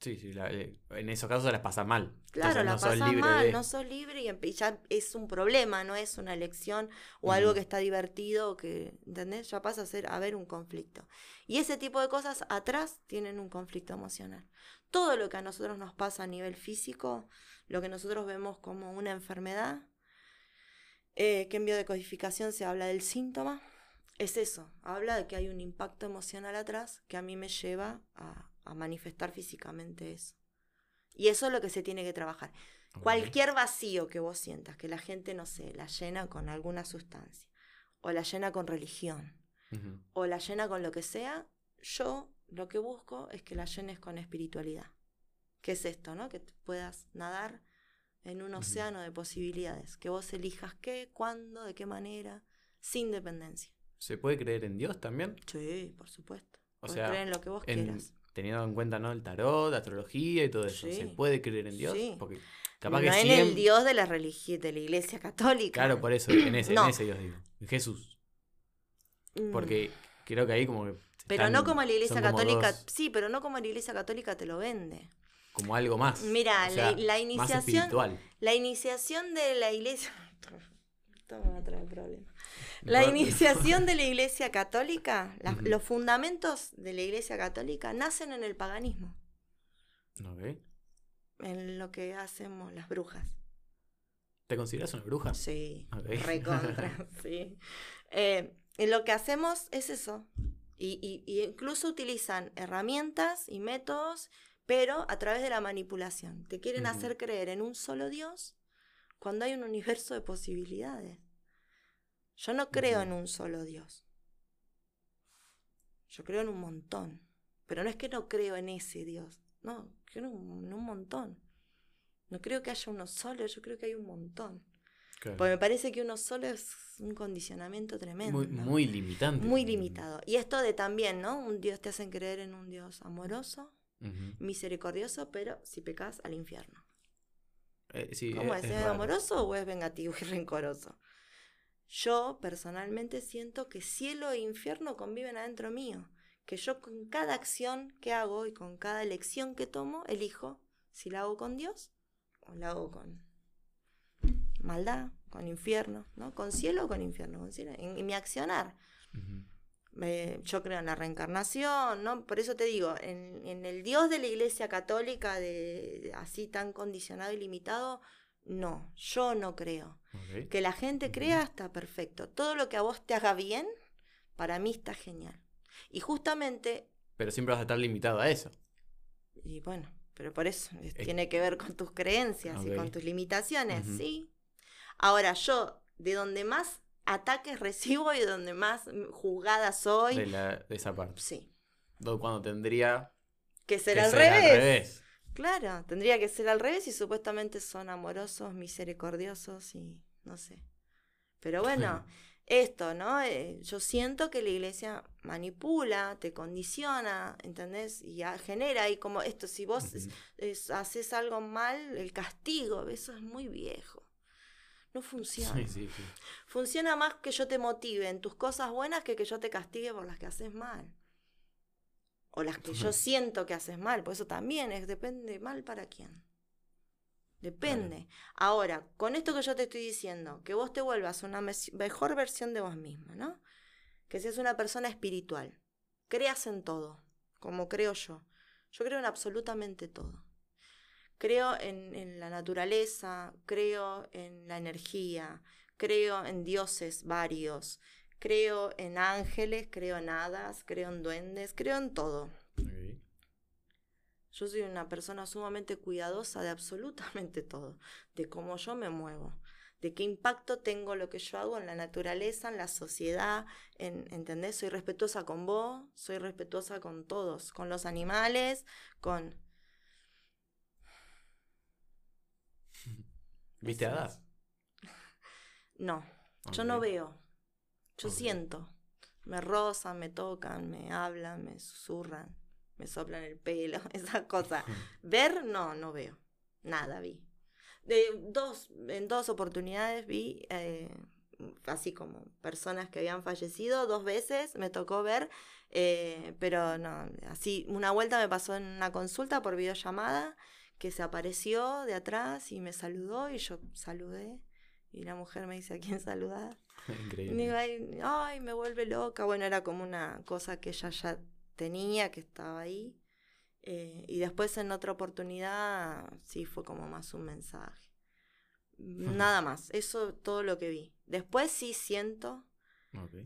Sí, sí, eh, en esos casos las pasa mal. Claro, la pasas mal, no sos libre y ya es un problema, no es una elección o algo que está divertido, que, ¿entendés? Ya pasa a ser a ver un conflicto. Y ese tipo de cosas atrás tienen un conflicto emocional. Todo lo que a nosotros nos pasa a nivel físico, lo que nosotros vemos como una enfermedad, eh, que en biodecodificación se habla del síntoma, es eso, habla de que hay un impacto emocional atrás que a mí me lleva a, manifestar físicamente eso. Y eso es lo que se tiene que trabajar. Cualquier vacío que vos sientas, que la gente, no sé, la llena con alguna sustancia, o la llena con religión, o la llena con lo que sea, yo lo que busco es que la llenes con espiritualidad. ¿Qué es esto, no? Que puedas nadar en un océano de posibilidades, que vos elijas qué, cuándo, de qué manera, sin dependencia. ¿Se puede creer en Dios también? Sí, por supuesto. O sea, creer en lo que vos quieras. Teniendo en cuenta ¿no? el tarot, la astrología y todo eso. ¿Se puede creer en Dios? Sí. Porque capaz no en el Dios de la religión, de la iglesia católica. Claro, por eso, en ese, en ese Dios digo. En Jesús. Mm. Porque creo que ahí como que. Pero no como la iglesia católica. Sí, pero no como la iglesia católica te lo vende como algo más. Mira, la, iniciación. la iniciación de la iglesia. <laughs> Esto me va a traer problemas. La iniciación <laughs> de la iglesia católica, los fundamentos de la iglesia católica nacen en el paganismo. Ok. En lo que hacemos las brujas. ¿Te consideras una bruja? Sí. Recontra, <laughs> sí. Eh, en lo que hacemos es eso. Y, y, incluso utilizan herramientas y métodos pero a través de la manipulación. Te quieren hacer creer en un solo Dios cuando hay un universo de posibilidades. Yo no creo en un solo Dios. Yo creo en un montón. Pero no es que no creo en ese Dios. No, creo en un, montón. No creo que haya uno solo, yo creo que hay un montón. Porque me parece que uno solo es un condicionamiento tremendo. Muy, muy limitante. Muy limitado. Y esto de también, ¿no? Un Dios te hacen creer en un Dios amoroso, misericordioso, pero si pecas al infierno. Eh, ¿Cómo es? ¿Es, amoroso o es vengativo y rencoroso? Yo personalmente siento que cielo e infierno conviven adentro mío. Que yo con cada acción que hago y con cada elección que tomo, elijo si la hago con Dios o la hago con maldad, con infierno, ¿no? Con cielo o con infierno, con cielo, en, mi accionar yo creo en la reencarnación, ¿no? Por eso te digo, en, el Dios de la Iglesia Católica, de, así tan condicionado y limitado, no, yo no creo. Que la gente crea está perfecto. Todo lo que a vos te haga bien, para mí está genial. Y justamente... Pero siempre vas a estar limitado a eso. Y bueno, pero por eso tiene que ver con tus creencias y con tus limitaciones, sí. Ahora yo, de donde más ataques <laughs> recibo y donde más juzgada soy. De, esa parte. Sí. Cuando tendría que ser, al, revés. Claro, tendría que ser al revés y supuestamente son amorosos, misericordiosos y no sé. Pero bueno, <laughs> esto, ¿no? Eh, yo siento que la iglesia manipula, te condiciona, ¿entendés? Y genera ahí como esto, si vos haces algo mal, el castigo, eso es muy viejo. No funciona. Funciona más que yo te motive en tus cosas buenas que que yo te castigue por las que haces mal. O las que yo siento que haces mal, por eso también es, depende mal para quién. Depende. Ahora, con esto que yo te estoy diciendo, que vos te vuelvas una mejor versión de vos misma, ¿no? Que seas una persona espiritual. Creas en todo, como creo yo. Yo creo en absolutamente todo. Creo en, en la naturaleza, creo en la energía, creo en dioses varios, creo en ángeles, creo en hadas, creo en duendes, creo en todo. Yo soy una persona sumamente cuidadosa de absolutamente todo, de cómo yo me muevo, de qué impacto tengo lo que yo hago en la naturaleza, en la sociedad, en, ¿entendés? Soy respetuosa con vos, soy respetuosa con todos, con los animales, con... <laughs> ¿Viste hadas? <laughs> No, yo no veo, yo siento. Me rozan, me tocan, me hablan, me susurran me soplan el pelo, <laughs> esas cosas. <laughs> Ver, no, no veo. Nada vi. De dos, en dos oportunidades vi, eh, así como personas que habían fallecido, dos veces me tocó ver, eh, pero no, así, una vuelta me pasó en una consulta por videollamada, que se apareció de atrás y me saludó y yo saludé. Y la mujer me dice, ¿a quién saludar? <laughs> Increíble. ay, me vuelve loca. Bueno, era como una cosa que ella ya tenía, que estaba ahí. Eh, y después en otra oportunidad sí fue como más un mensaje. Nada más, eso todo lo que vi. Después sí siento.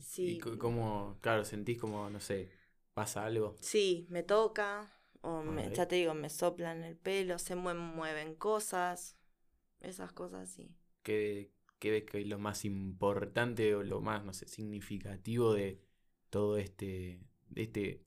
Sí, ¿Y cómo, claro, sentís como, no sé, pasa algo? Sí, me toca, o me, ya te digo, me soplan el pelo, se mueven, cosas, esas cosas sí. ¿Qué, ¿Qué ves que es lo más importante o lo más, no sé, significativo de todo este, de este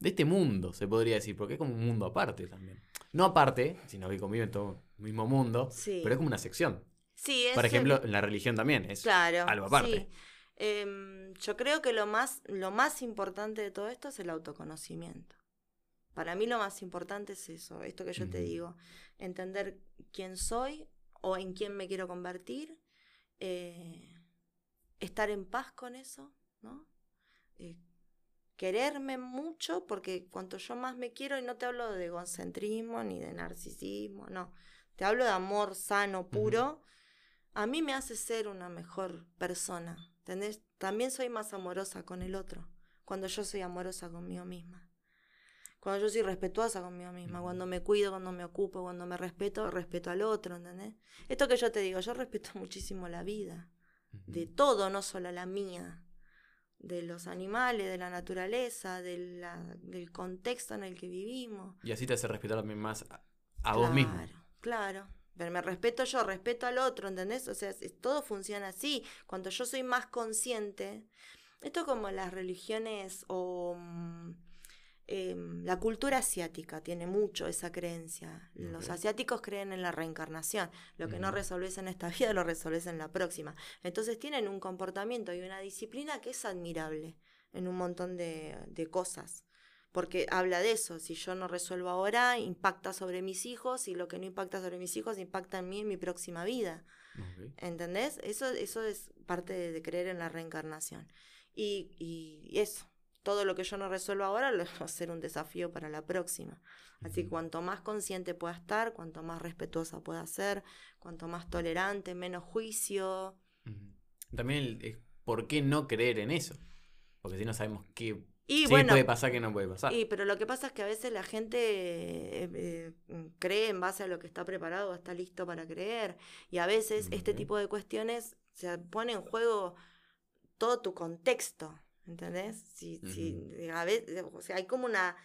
de este mundo, se podría decir, porque es como un mundo aparte también. No aparte, sino que conviven todo el mismo mundo, pero es como una sección. Sí, Por ejemplo, en la religión también es algo aparte. Em, yo creo que lo más, lo más importante de todo esto es el autoconocimiento. Para mí lo más importante es eso, esto que yo te digo, entender quién soy o en quién me quiero convertir, eh, estar en paz con eso, ¿no? Eh, quererme mucho, porque cuanto yo más me quiero, y no te hablo de egocentrismo ni de narcisismo, no, te hablo de amor sano, puro, a mí me hace ser una mejor persona. ¿Entendés? También soy más amorosa con el otro, cuando yo soy amorosa conmigo misma. Cuando yo soy respetuosa conmigo misma, cuando me cuido, cuando me ocupo, cuando me respeto, respeto al otro, ¿entendés? Esto que yo te digo, yo respeto <laughs> muchísimo la vida, de todo, no solo la mía de los animales, de la naturaleza, de del contexto en el que vivimos. Y así te hace respetar también más a, vos mismo. Claro, claro. Pero me respeto yo, respeto al otro, ¿entendés? O sea, todo funciona así. Cuando yo soy más consciente, esto como las religiones o mm, Em, la cultura asiática tiene mucho esa creencia. Los asiáticos creen en la reencarnación. Lo que no resolves en esta <laughs> vida lo resolves en la próxima. Entonces tienen un comportamiento y una disciplina que es admirable en un montón de, cosas. Porque habla de eso, si yo no resuelvo ahora, impacta sobre mis hijos y lo que no impacta sobre mis hijos impacta en mí en mi próxima vida. ¿Entendés? Eso, eso es parte de, creer en la reencarnación. Y, y eso, todo lo que yo no resuelvo ahora lo va <laughs> a ser un desafío para la próxima. Así que cuanto más consciente pueda estar, cuanto más respetuosa pueda ser, cuanto más tolerante, menos juicio. También el, por qué no creer en eso. Porque si no sabemos qué y puede pasar, qué no puede pasar. Y, pero lo que pasa es que a veces la gente eh, eh, cree en base a lo que está preparado, está listo para creer. Y a veces este tipo de cuestiones se pone en juego todo tu contexto. ¿Entendés? Si, a veces, o sea, hay como una.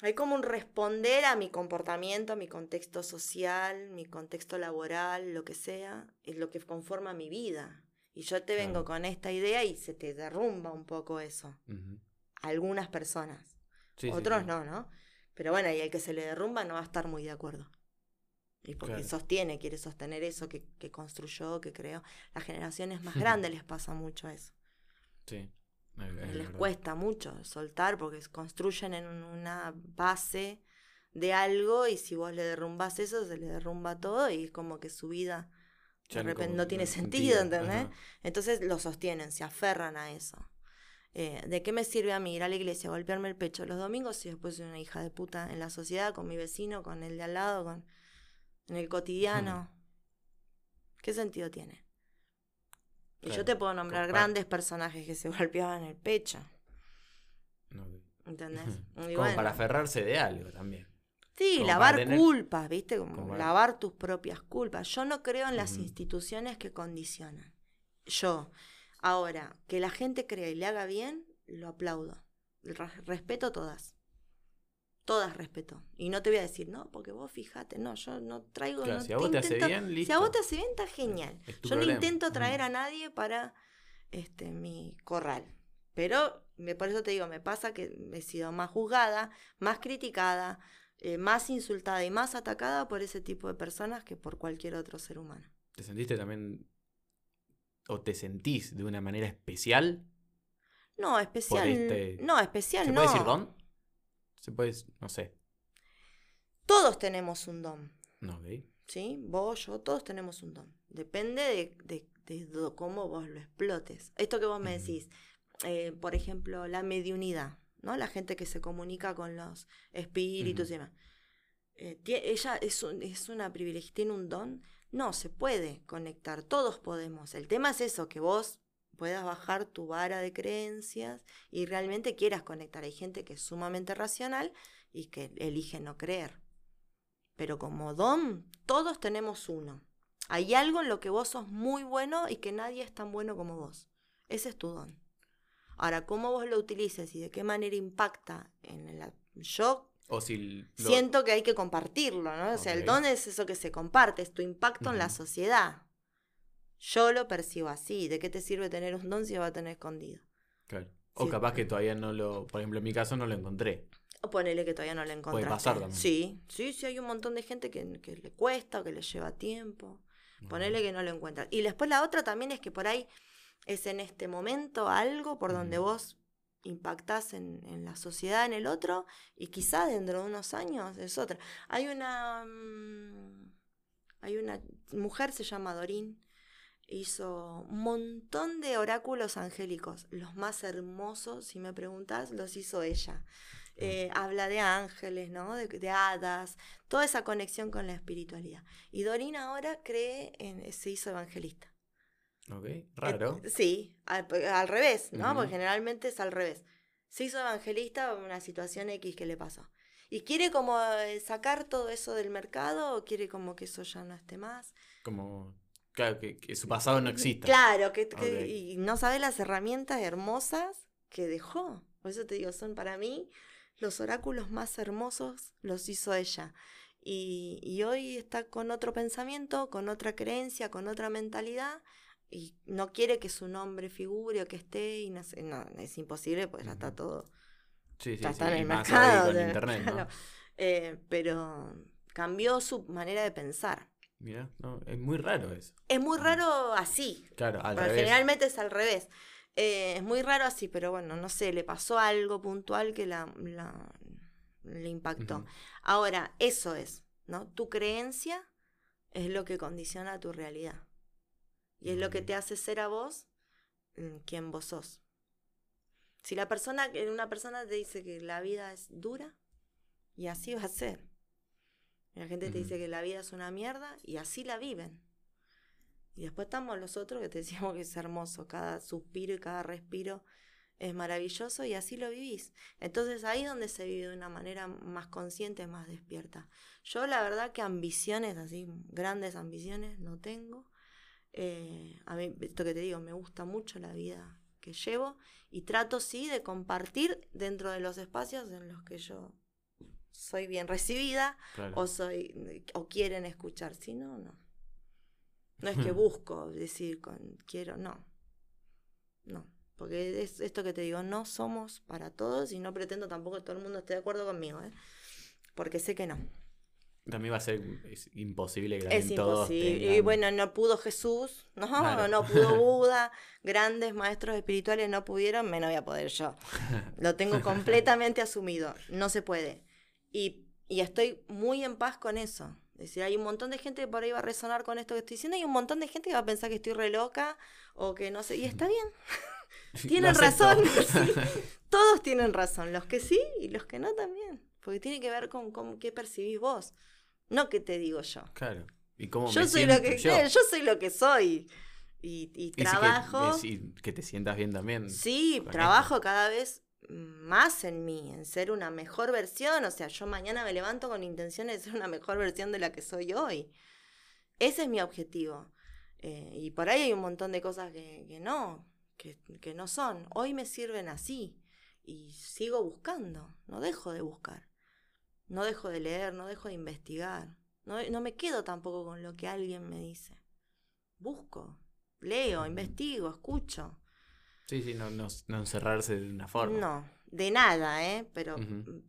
Hay como un responder a mi comportamiento, a mi contexto social, mi contexto laboral, lo que sea, es lo que conforma mi vida. Y yo te vengo con esta idea y se te derrumba un poco eso. Algunas personas. Otros no, ¿no? Pero bueno, y el que se le derrumba no va a estar muy de acuerdo. Y porque sostiene, quiere sostener eso que, que, construyó, que creó. Las generaciones más grandes les pasa mucho eso. Sí. les cuesta mucho soltar porque construyen en una base de algo y si vos le derrumbas eso, se le derrumba todo y es como que su vida de repente no tiene sentido, ¿entendés? Entonces lo sostienen, se aferran a eso. Eh, ¿De qué me sirve a mí ir a la iglesia, golpearme el pecho los domingos si después soy una hija de puta en la sociedad, con mi vecino, con el de al lado, con en el cotidiano? <laughs> ¿Qué sentido tiene? Y yo te puedo nombrar grandes personajes que se <laughs> golpeaban el pecho. ¿Entendés? <laughs> Como para aferrarse de algo también. Sí, lavar culpas, ¿viste? Como, lavar tus propias culpas. Yo no creo en las instituciones que condicionan. Yo. Ahora, que la gente crea y le haga bien, lo aplaudo. Respeto todas. Todas respeto. Y no te voy a decir, no, porque vos fíjate, no, yo no traigo. si a vos te hace bien, listo. Si a vos te hace bien, está genial. yo no intento traer a nadie para este, mi corral. Pero me, por eso te digo, me pasa que he sido más juzgada, más criticada, eh, más insultada y más atacada por ese tipo de personas que por cualquier otro ser humano. ¿Te sentiste también o te sentís de una manera especial? No, especial. Este no, especial ¿Se no. decir don? Se puede, no sé. Todos tenemos un don. No, ¿okay? ¿Sí? Vos, yo, todos tenemos un don. Depende de, de, cómo vos lo explotes. Esto que vos me decís, eh, por ejemplo, la mediunidad. ¿no? La gente que se comunica con los espíritus y demás. Eh, ella es, es una privilegiada, tiene un don. No, se puede conectar, todos podemos. El tema es eso, que vos puedas bajar tu vara de creencias y realmente quieras conectar. Hay gente que es sumamente racional y que elige no creer. Pero como don, todos tenemos uno. Hay algo en lo que vos sos muy bueno y que nadie es tan bueno como vos. Ese es tu don. Ahora, cómo vos lo utilices y de qué manera impacta en el yo o si siento que hay que compartirlo, ¿no? O sea, el don es eso que se comparte, es tu impacto en la sociedad. Yo lo percibo así. ¿De qué te sirve tener un don si lo va a tener escondido? Claro. O capaz que todavía no lo, por ejemplo, en mi caso no lo encontré. O ponele que todavía no lo encontré. Puede pasar también. Sí, sí, sí, hay un montón de gente que, le cuesta o que le lleva tiempo. Ponele que no lo encuentra. Y después la otra también es que por ahí es en este momento algo por donde vos impactás en, la sociedad, en el otro, y quizá dentro de unos años es otra. Hay una, mm, hay una mujer, se llama Dorín, hizo un montón de oráculos angélicos, los más hermosos, si me preguntas, los hizo ella. Eh, habla de ángeles, ¿no? De, de, hadas, toda esa conexión con la espiritualidad. Y Dorín ahora cree en, se hizo evangelista. Ok, raro. sí, al, revés, ¿no? Porque generalmente es al revés. Se hizo evangelista una situación X que le pasó. ¿Y quiere como eh, sacar todo eso del mercado o quiere como que eso ya no esté más? Como, claro, que, su pasado no exista. Claro, que, y no sabe las herramientas hermosas que dejó. Por eso te digo, son para mí los oráculos más hermosos los hizo ella. Y, y hoy está con otro pensamiento, con otra creencia, con otra mentalidad y no quiere que su nombre figure o que esté y no, no es imposible pues ya está todo sí, sí, está en el mercado con internet, <laughs> eh, pero cambió su manera de pensar mira no, es muy raro eso. Es muy raro así. Claro al generalmente es al revés. Eh, es muy raro así pero bueno no sé le pasó algo puntual que la, la le impactó. Ahora eso es no tu creencia es lo que condiciona tu realidad. Y es lo que te hace ser a vos mm, quien vos sos. Si la persona, una persona te dice que la vida es dura, y así va a ser. La gente te dice que la vida es una mierda, y así la viven. Y después estamos los otros que te <laughs> decimos que es hermoso, cada suspiro y cada respiro es maravilloso y así lo vivís. Entonces ahí es donde se vive de una manera más consciente, más despierta. Yo la verdad que ambiciones, así, grandes ambiciones, no tengo. Eh, a mí, esto que te digo, me gusta mucho la vida que llevo y trato sí de compartir dentro de los espacios en los que yo soy bien recibida o soy o quieren escuchar, si no, no. No es que busco decir con quiero, no. No. Porque es esto que te digo, no somos para todos y no pretendo tampoco que todo el mundo esté de acuerdo conmigo, ¿eh? porque sé que no. También va a ser imposible que Es imposible. Y bueno, no pudo Jesús, no, no pudo <laughs> Buda, grandes maestros espirituales no pudieron, me no voy a poder yo. <laughs> Lo tengo completamente asumido, no se puede. Y, y estoy muy en paz con eso. Es decir, hay un montón de gente que por ahí va a resonar con esto que estoy diciendo y un montón de gente que va a pensar que estoy re loca o que no sé. Y está bien. <laughs> tienen razón. <laughs> <laughs> Todos tienen razón. Los que sí y los que no también. Porque tiene que ver con, con qué percibís vos. No qué te digo yo. Claro. ¿Y cómo yo soy lo que yo? yo soy lo que soy. Y, trabajo. Que, que te sientas bien también. Sí, trabajo cada vez más en mí, en ser una mejor versión. O sea, yo mañana me levanto con intenciones de ser una mejor versión de la que soy hoy. Ese es mi objetivo. Eh, y por ahí hay un montón de cosas que, que no, que, que, no son. Hoy me sirven así. Y sigo buscando, no dejo de buscar. No dejo de leer, no dejo de investigar. No, no me quedo tampoco con lo que alguien me dice. Busco, leo, investigo, escucho. Sí, sí, no, no, encerrarse de una forma. No, de nada, ¿eh? Pero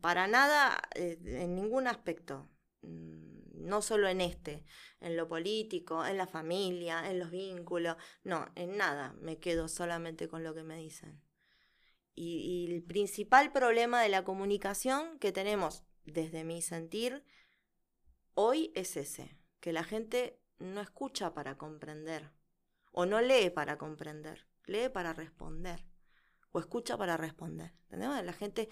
para nada, eh, en ningún aspecto. Mm, no solo en este, en lo político, en la familia, en los vínculos. No, en nada. Me quedo solamente con lo que me dicen. Y, y el principal problema de la comunicación que tenemos desde mi sentir hoy es ese, que la gente no escucha para comprender o no lee para comprender lee para responder o escucha para responder. ¿Entendés? La gente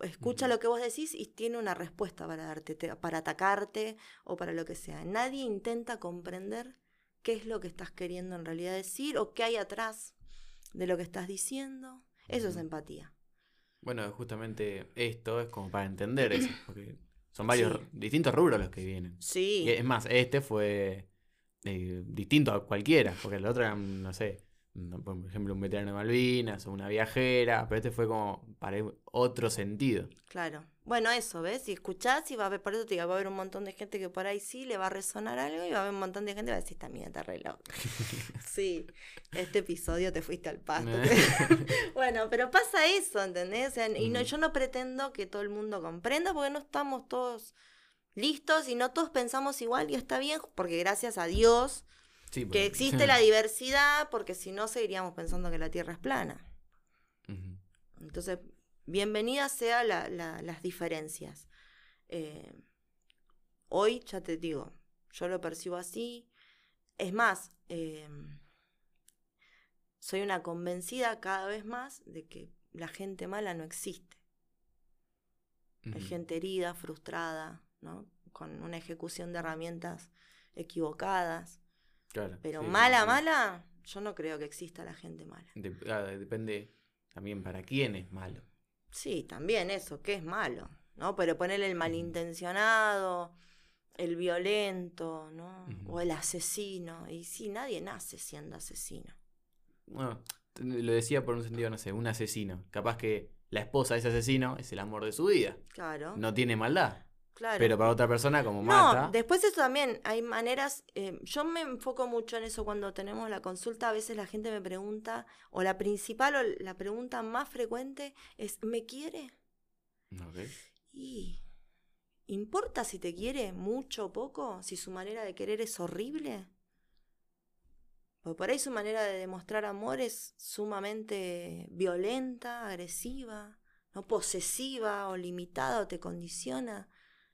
escucha lo que vos decís y tiene una respuesta para darte, para atacarte o para lo que sea. Nadie intenta comprender qué es lo que estás queriendo en realidad decir o qué hay atrás de lo que estás diciendo. Eso es empatía. Bueno, justamente esto es como para entender eso, <clears throat> porque son varios distintos rubros los que vienen. Sí. es más, este fue eh, distinto a cualquiera, porque el otro no sé, por ejemplo, un veterano de Malvinas o una viajera, pero este fue como para otro sentido. Claro. Bueno, eso, ¿ves? Si escuchás y va a haber, por eso te digo, va a haber un montón de gente que por ahí sí le va a resonar algo y va a haber un montón de gente que va a decir, también está re <laughs> sí, este episodio te fuiste al pasto. <laughs> bueno, pero pasa eso, ¿entendés? y no, yo no pretendo que todo el mundo comprenda porque no estamos todos listos y no todos pensamos igual y está bien, porque gracias a Dios que existe la diversidad, porque si no seguiríamos pensando que la Tierra es plana. Entonces, bienvenidas sean las diferencias. Eh, hoy, ya te digo, yo lo percibo así. Es más, eh, soy una convencida cada vez más de que la gente mala no existe. Hay gente herida, frustrada, ¿no? con una ejecución de herramientas equivocadas. Pero mala, mala, yo no creo que exista la gente mala. depende también para quién es malo. Sí, también eso, ¿qué es malo? ¿No? Pero ponerle el malintencionado, el violento, ¿no? O el asesino. Y sí, nadie nace siendo asesino. Bueno, lo decía por un sentido, no sé, un asesino. Capaz que la esposa de ese asesino es el amor de su vida. Claro. No tiene maldad. Pero para otra persona como mata. No, después eso también, hay maneras, eh, yo me enfoco mucho en eso cuando tenemos la consulta, a veces la gente me pregunta, o la principal o la pregunta más frecuente es, ¿me quiere? Y ¿importa si te quiere mucho o poco? Si su manera de querer es horrible. Porque por ahí su manera de demostrar amor es sumamente violenta, agresiva, no posesiva o limitada o te condiciona.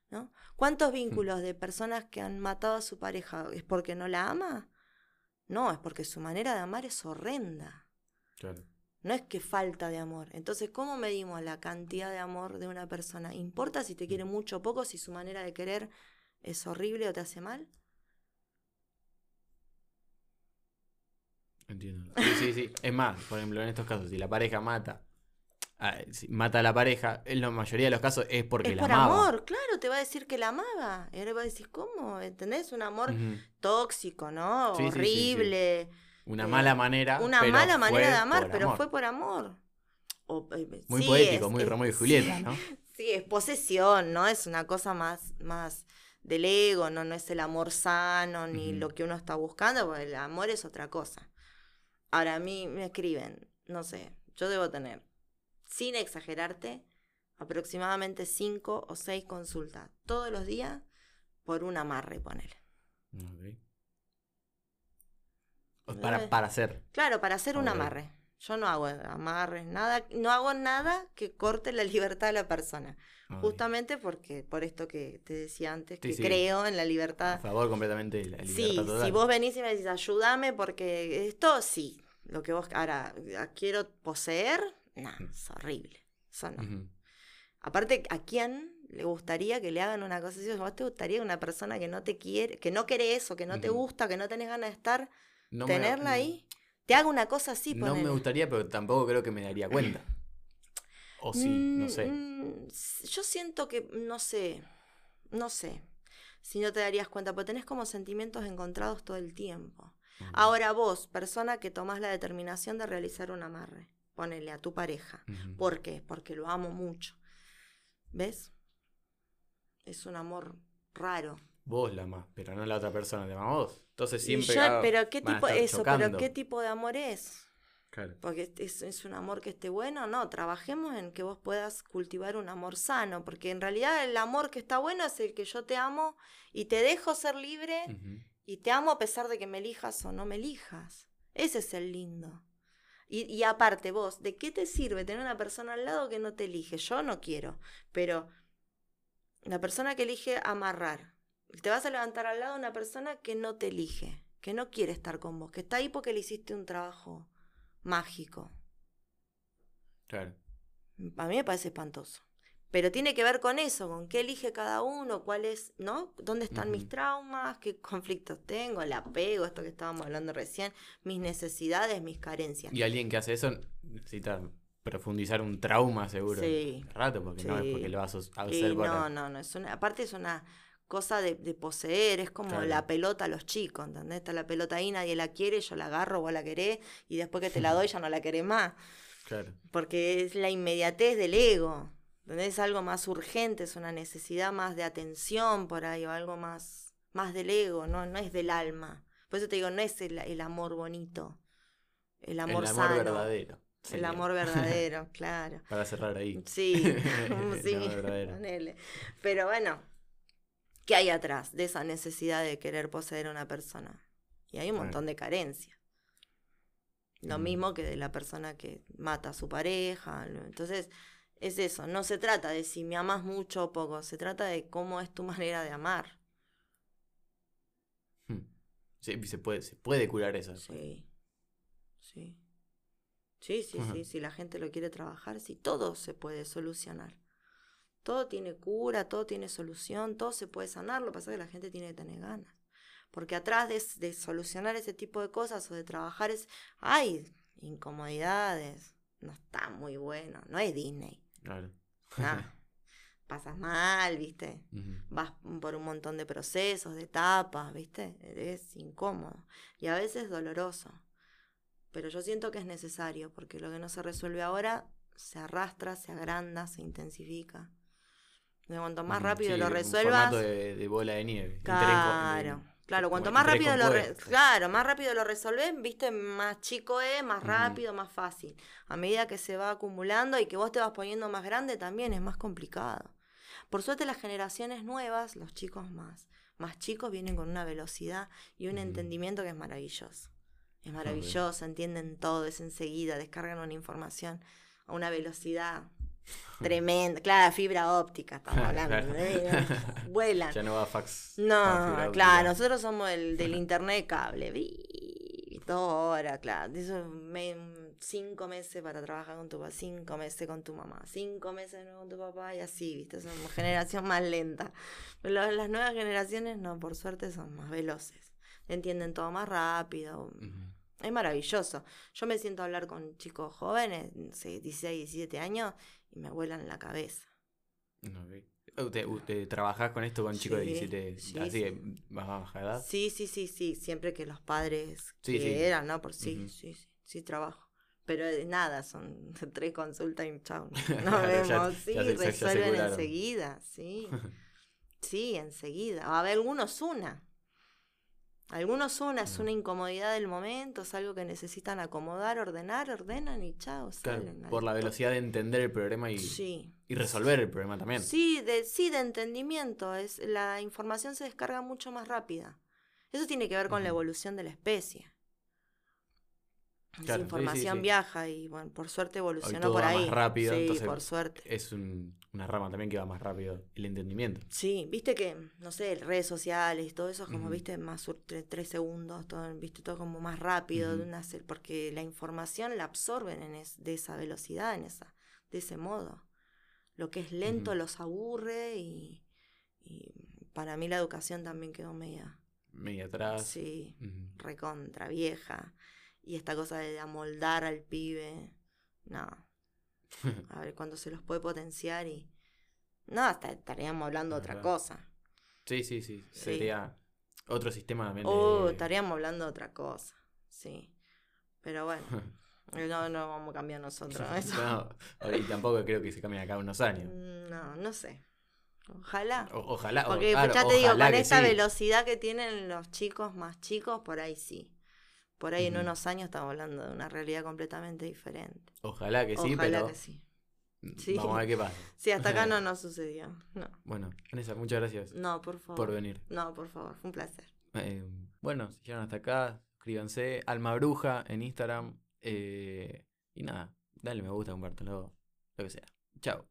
¿No? ¿Cuántos mm. vínculos de personas que han matado a su pareja es porque no la ama? No, es porque su manera de amar es horrenda. No es que falta de amor. Entonces, ¿cómo medimos la cantidad de amor de una persona? ¿Importa si te quiere mm. mucho o poco, si su manera de querer es horrible o te hace mal? Entiendo. Sí, sí, sí. Es más, por ejemplo, en estos casos, si la pareja mata mata a la pareja, en la mayoría de los casos es porque es la por amor, claro, te va a decir que la amaba. Y ahora va a decir, ¿cómo? ¿Entendés? Un amor tóxico, ¿no? Horrible. Una mala manera. Una mala manera de amar, pero fue por amor. Eh, muy poético, muy Romeo y Julieta, ¿no? <laughs> Sí, es posesión, ¿no? Es una cosa más, más del ego, ¿no? No es el amor sano ni lo que uno está buscando, porque el amor es otra cosa. Ahora a mí me escriben, no sé, yo debo tener, sin exagerarte, aproximadamente cinco o seis consultas todos los días por un amarre, ponele. Para, para hacer. Claro, para hacer un amarre. Yo no hago amarres, nada, no hago nada que corte la <laughs> libertad de la persona. Justamente porque, por esto que te decía antes, que creo en la libertad. A favor completamente la libertad Sí, si vos venís y me decís, ayúdame porque esto, sí. Lo que vos, ahora, quiero poseer, no, es horrible. Eso no. Aparte, ¿a quién le gustaría que le hagan una cosa así? ¿Vos te gustaría una persona que no te quiere, que no querés o que no te gusta, que no tenés ganas de estar, tenerla ahí? Te hago una cosa así, No me gustaría, pero tampoco creo que me daría cuenta. <clears throat> O sí, no sé. Mm, yo siento que, no sé, no sé si no te darías cuenta, porque tenés como sentimientos encontrados todo el tiempo. Ahora vos, persona que tomás la determinación de realizar un amarre, ponele a tu pareja. ¿Por qué? Porque lo amo mucho. ¿Ves? Es un amor raro. Vos la amás, pero no la otra persona, te ama vos. Entonces siempre. pero qué tipo eso, pero qué tipo de amor es. Claro. Porque es, es, un amor que esté bueno, no, trabajemos en que vos puedas cultivar un amor sano, porque en realidad el amor que está bueno es el que yo te amo y te dejo ser libre y te amo a pesar de que me elijas o no me elijas. Ese es el lindo. Y, y aparte vos, ¿de qué te sirve tener una persona al lado que no te elige? Yo no quiero, pero la persona que elige amarrar, te vas a levantar al lado de una persona que no te elige, que no quiere estar con vos, que está ahí porque le hiciste un trabajo mágico. Claro. A mí me parece espantoso. Pero tiene que ver con eso, con qué elige cada uno, cuál es, ¿no? ¿Dónde están mis traumas? ¿Qué conflictos tengo? El apego, esto que estábamos hablando recién, mis necesidades, mis carencias. Y alguien que hace eso necesita profundizar un trauma, seguro. Sí. Rato, porque no es porque lo vas a hacer No, no, no. Es una, aparte es una cosa de, poseer, es como la pelota a los chicos, ¿entendés? Está la pelota ahí, nadie la quiere, yo la agarro, vos la querés, y después que te la <laughs> doy ya no la querés más. Claro. Porque es la inmediatez del ego, Es algo más urgente, es una necesidad más de atención por ahí, o algo más, más del ego, no, no es del alma. Por eso te digo, no es el, amor bonito, el amor, el amor verdadero. El amor verdadero, <laughs> claro. Para cerrar ahí. Sí, <laughs> <laughs> sí, Pero bueno, ¿Qué hay atrás de esa necesidad de querer poseer a una persona? Y hay un montón de carencias. Lo mm. mismo que de la persona que mata a su pareja. Entonces, es eso. No se trata de si me amas mucho o poco. Se trata de cómo es tu <laughs> manera de amar. Hmm. Sí, se puede, se puede curar eso. Sí. Sí. Sí, sí, sí. Si la gente lo quiere trabajar, sí, todo se puede solucionar. Todo tiene cura, todo tiene solución, todo se puede sanar, lo que pasa es que la gente tiene que tener ganas. Porque atrás de, solucionar ese tipo de cosas o de trabajar es, hay incomodidades, no está muy bueno, no es Disney. Claro. <laughs> Pasas mal, ¿viste? Vas por un montón de procesos, de etapas, ¿viste? Es incómodo y a veces doloroso. Pero yo siento que es necesario porque lo que no se resuelve ahora se arrastra, se agranda, se intensifica. Cuanto más rápido lo resuelvas. de, bola de nieve. Claro. Claro, cuanto más rápido lo claro, más rápido lo resolves, viste, más chico es, más rápido, más fácil. A medida que se va acumulando y que vos te vas poniendo más grande también es más complicado. Por suerte las generaciones nuevas, los chicos más más chicos vienen con una velocidad y un entendimiento que es maravilloso. Es maravilloso, entienden todo, es enseguida, descargan una información a una velocidad Tremenda, claro, fibra óptica, estamos <laughs> hablando. <laughs> Vuelan. Ya no va fax. No, claro, nosotros somos el <laughs> del internet cable. Dos horas, claro. cinco meses para trabajar con tu papá, cinco meses con tu mamá, cinco meses con tu papá y así, ¿viste? Somos generación más lenta. las nuevas generaciones, no, por suerte son más veloces. Entienden todo más rápido. Es maravilloso. Yo me siento a hablar con chicos jóvenes, 16, 17 años, y me vuelan la cabeza. ¿Usted, usted trabajás con esto con chicos de 17, así más baja edad? Sí, sí, sí, sí, siempre que los padres quieran, ¿no? Por sí, sí, sí, sí, trabajo. Pero nada, son <laughs> tres consultas y chao. <laughs> Nos vemos, sí, resuelven enseguida, sí. <laughs> Sí, enseguida. A ver, algunos una. Algunos son, es una incomodidad del momento, es algo que necesitan acomodar, ordenar, ordenan y chao. salen por la velocidad de entender el problema y, y resolver el problema también. Sí, de, sí, de entendimiento. Es, la información se descarga mucho más rápida. Eso tiene que ver con la evolución de la especie. Esa información viaja y bueno, por suerte evolucionó por ahí. Más rápido, sí, por suerte. Es una rama también que va más rápido, el entendimiento. Sí, viste que, no sé, redes sociales, todo eso como, viste, más tres, segundos, todo, viste, todo como más rápido, de una, porque la información la absorben en de esa velocidad, en esa, de ese modo. Lo que es lento los aburre y, y, para mí la educación también quedó media... Media atrás. Sí, recontra vieja. Y esta cosa de amoldar al pibe, no. <laughs> A ver cuándo se los puede potenciar y... No, hasta estaríamos hablando de otra cosa. Sí, sí, sí. Sería otro sistema también. Oh, estaríamos hablando de otra cosa. Sí. Pero bueno. <laughs> No, no vamos a cambiar nosotros <laughs> eso. y tampoco creo que se cambie acá unos años. Mm, no, no sé. Ojalá. ojalá. Porque ya te digo, con esta velocidad que tienen los chicos más chicos, por ahí sí. Por ahí en unos años estamos hablando de una realidad completamente diferente. Ojalá que sí, Ojalá que sí. Vamos a ver qué pasa. <laughs> Sí, hasta acá <laughs> no nos sucedió. No. Bueno, Vanessa, muchas gracias. No, por favor. Por venir. No, por favor, fue un placer. Eh, bueno, si llegaron hasta acá, suscríbanse. Alma Bruja en Instagram. Eh, y nada, dale me gusta, compártelo, lo que sea. Chao.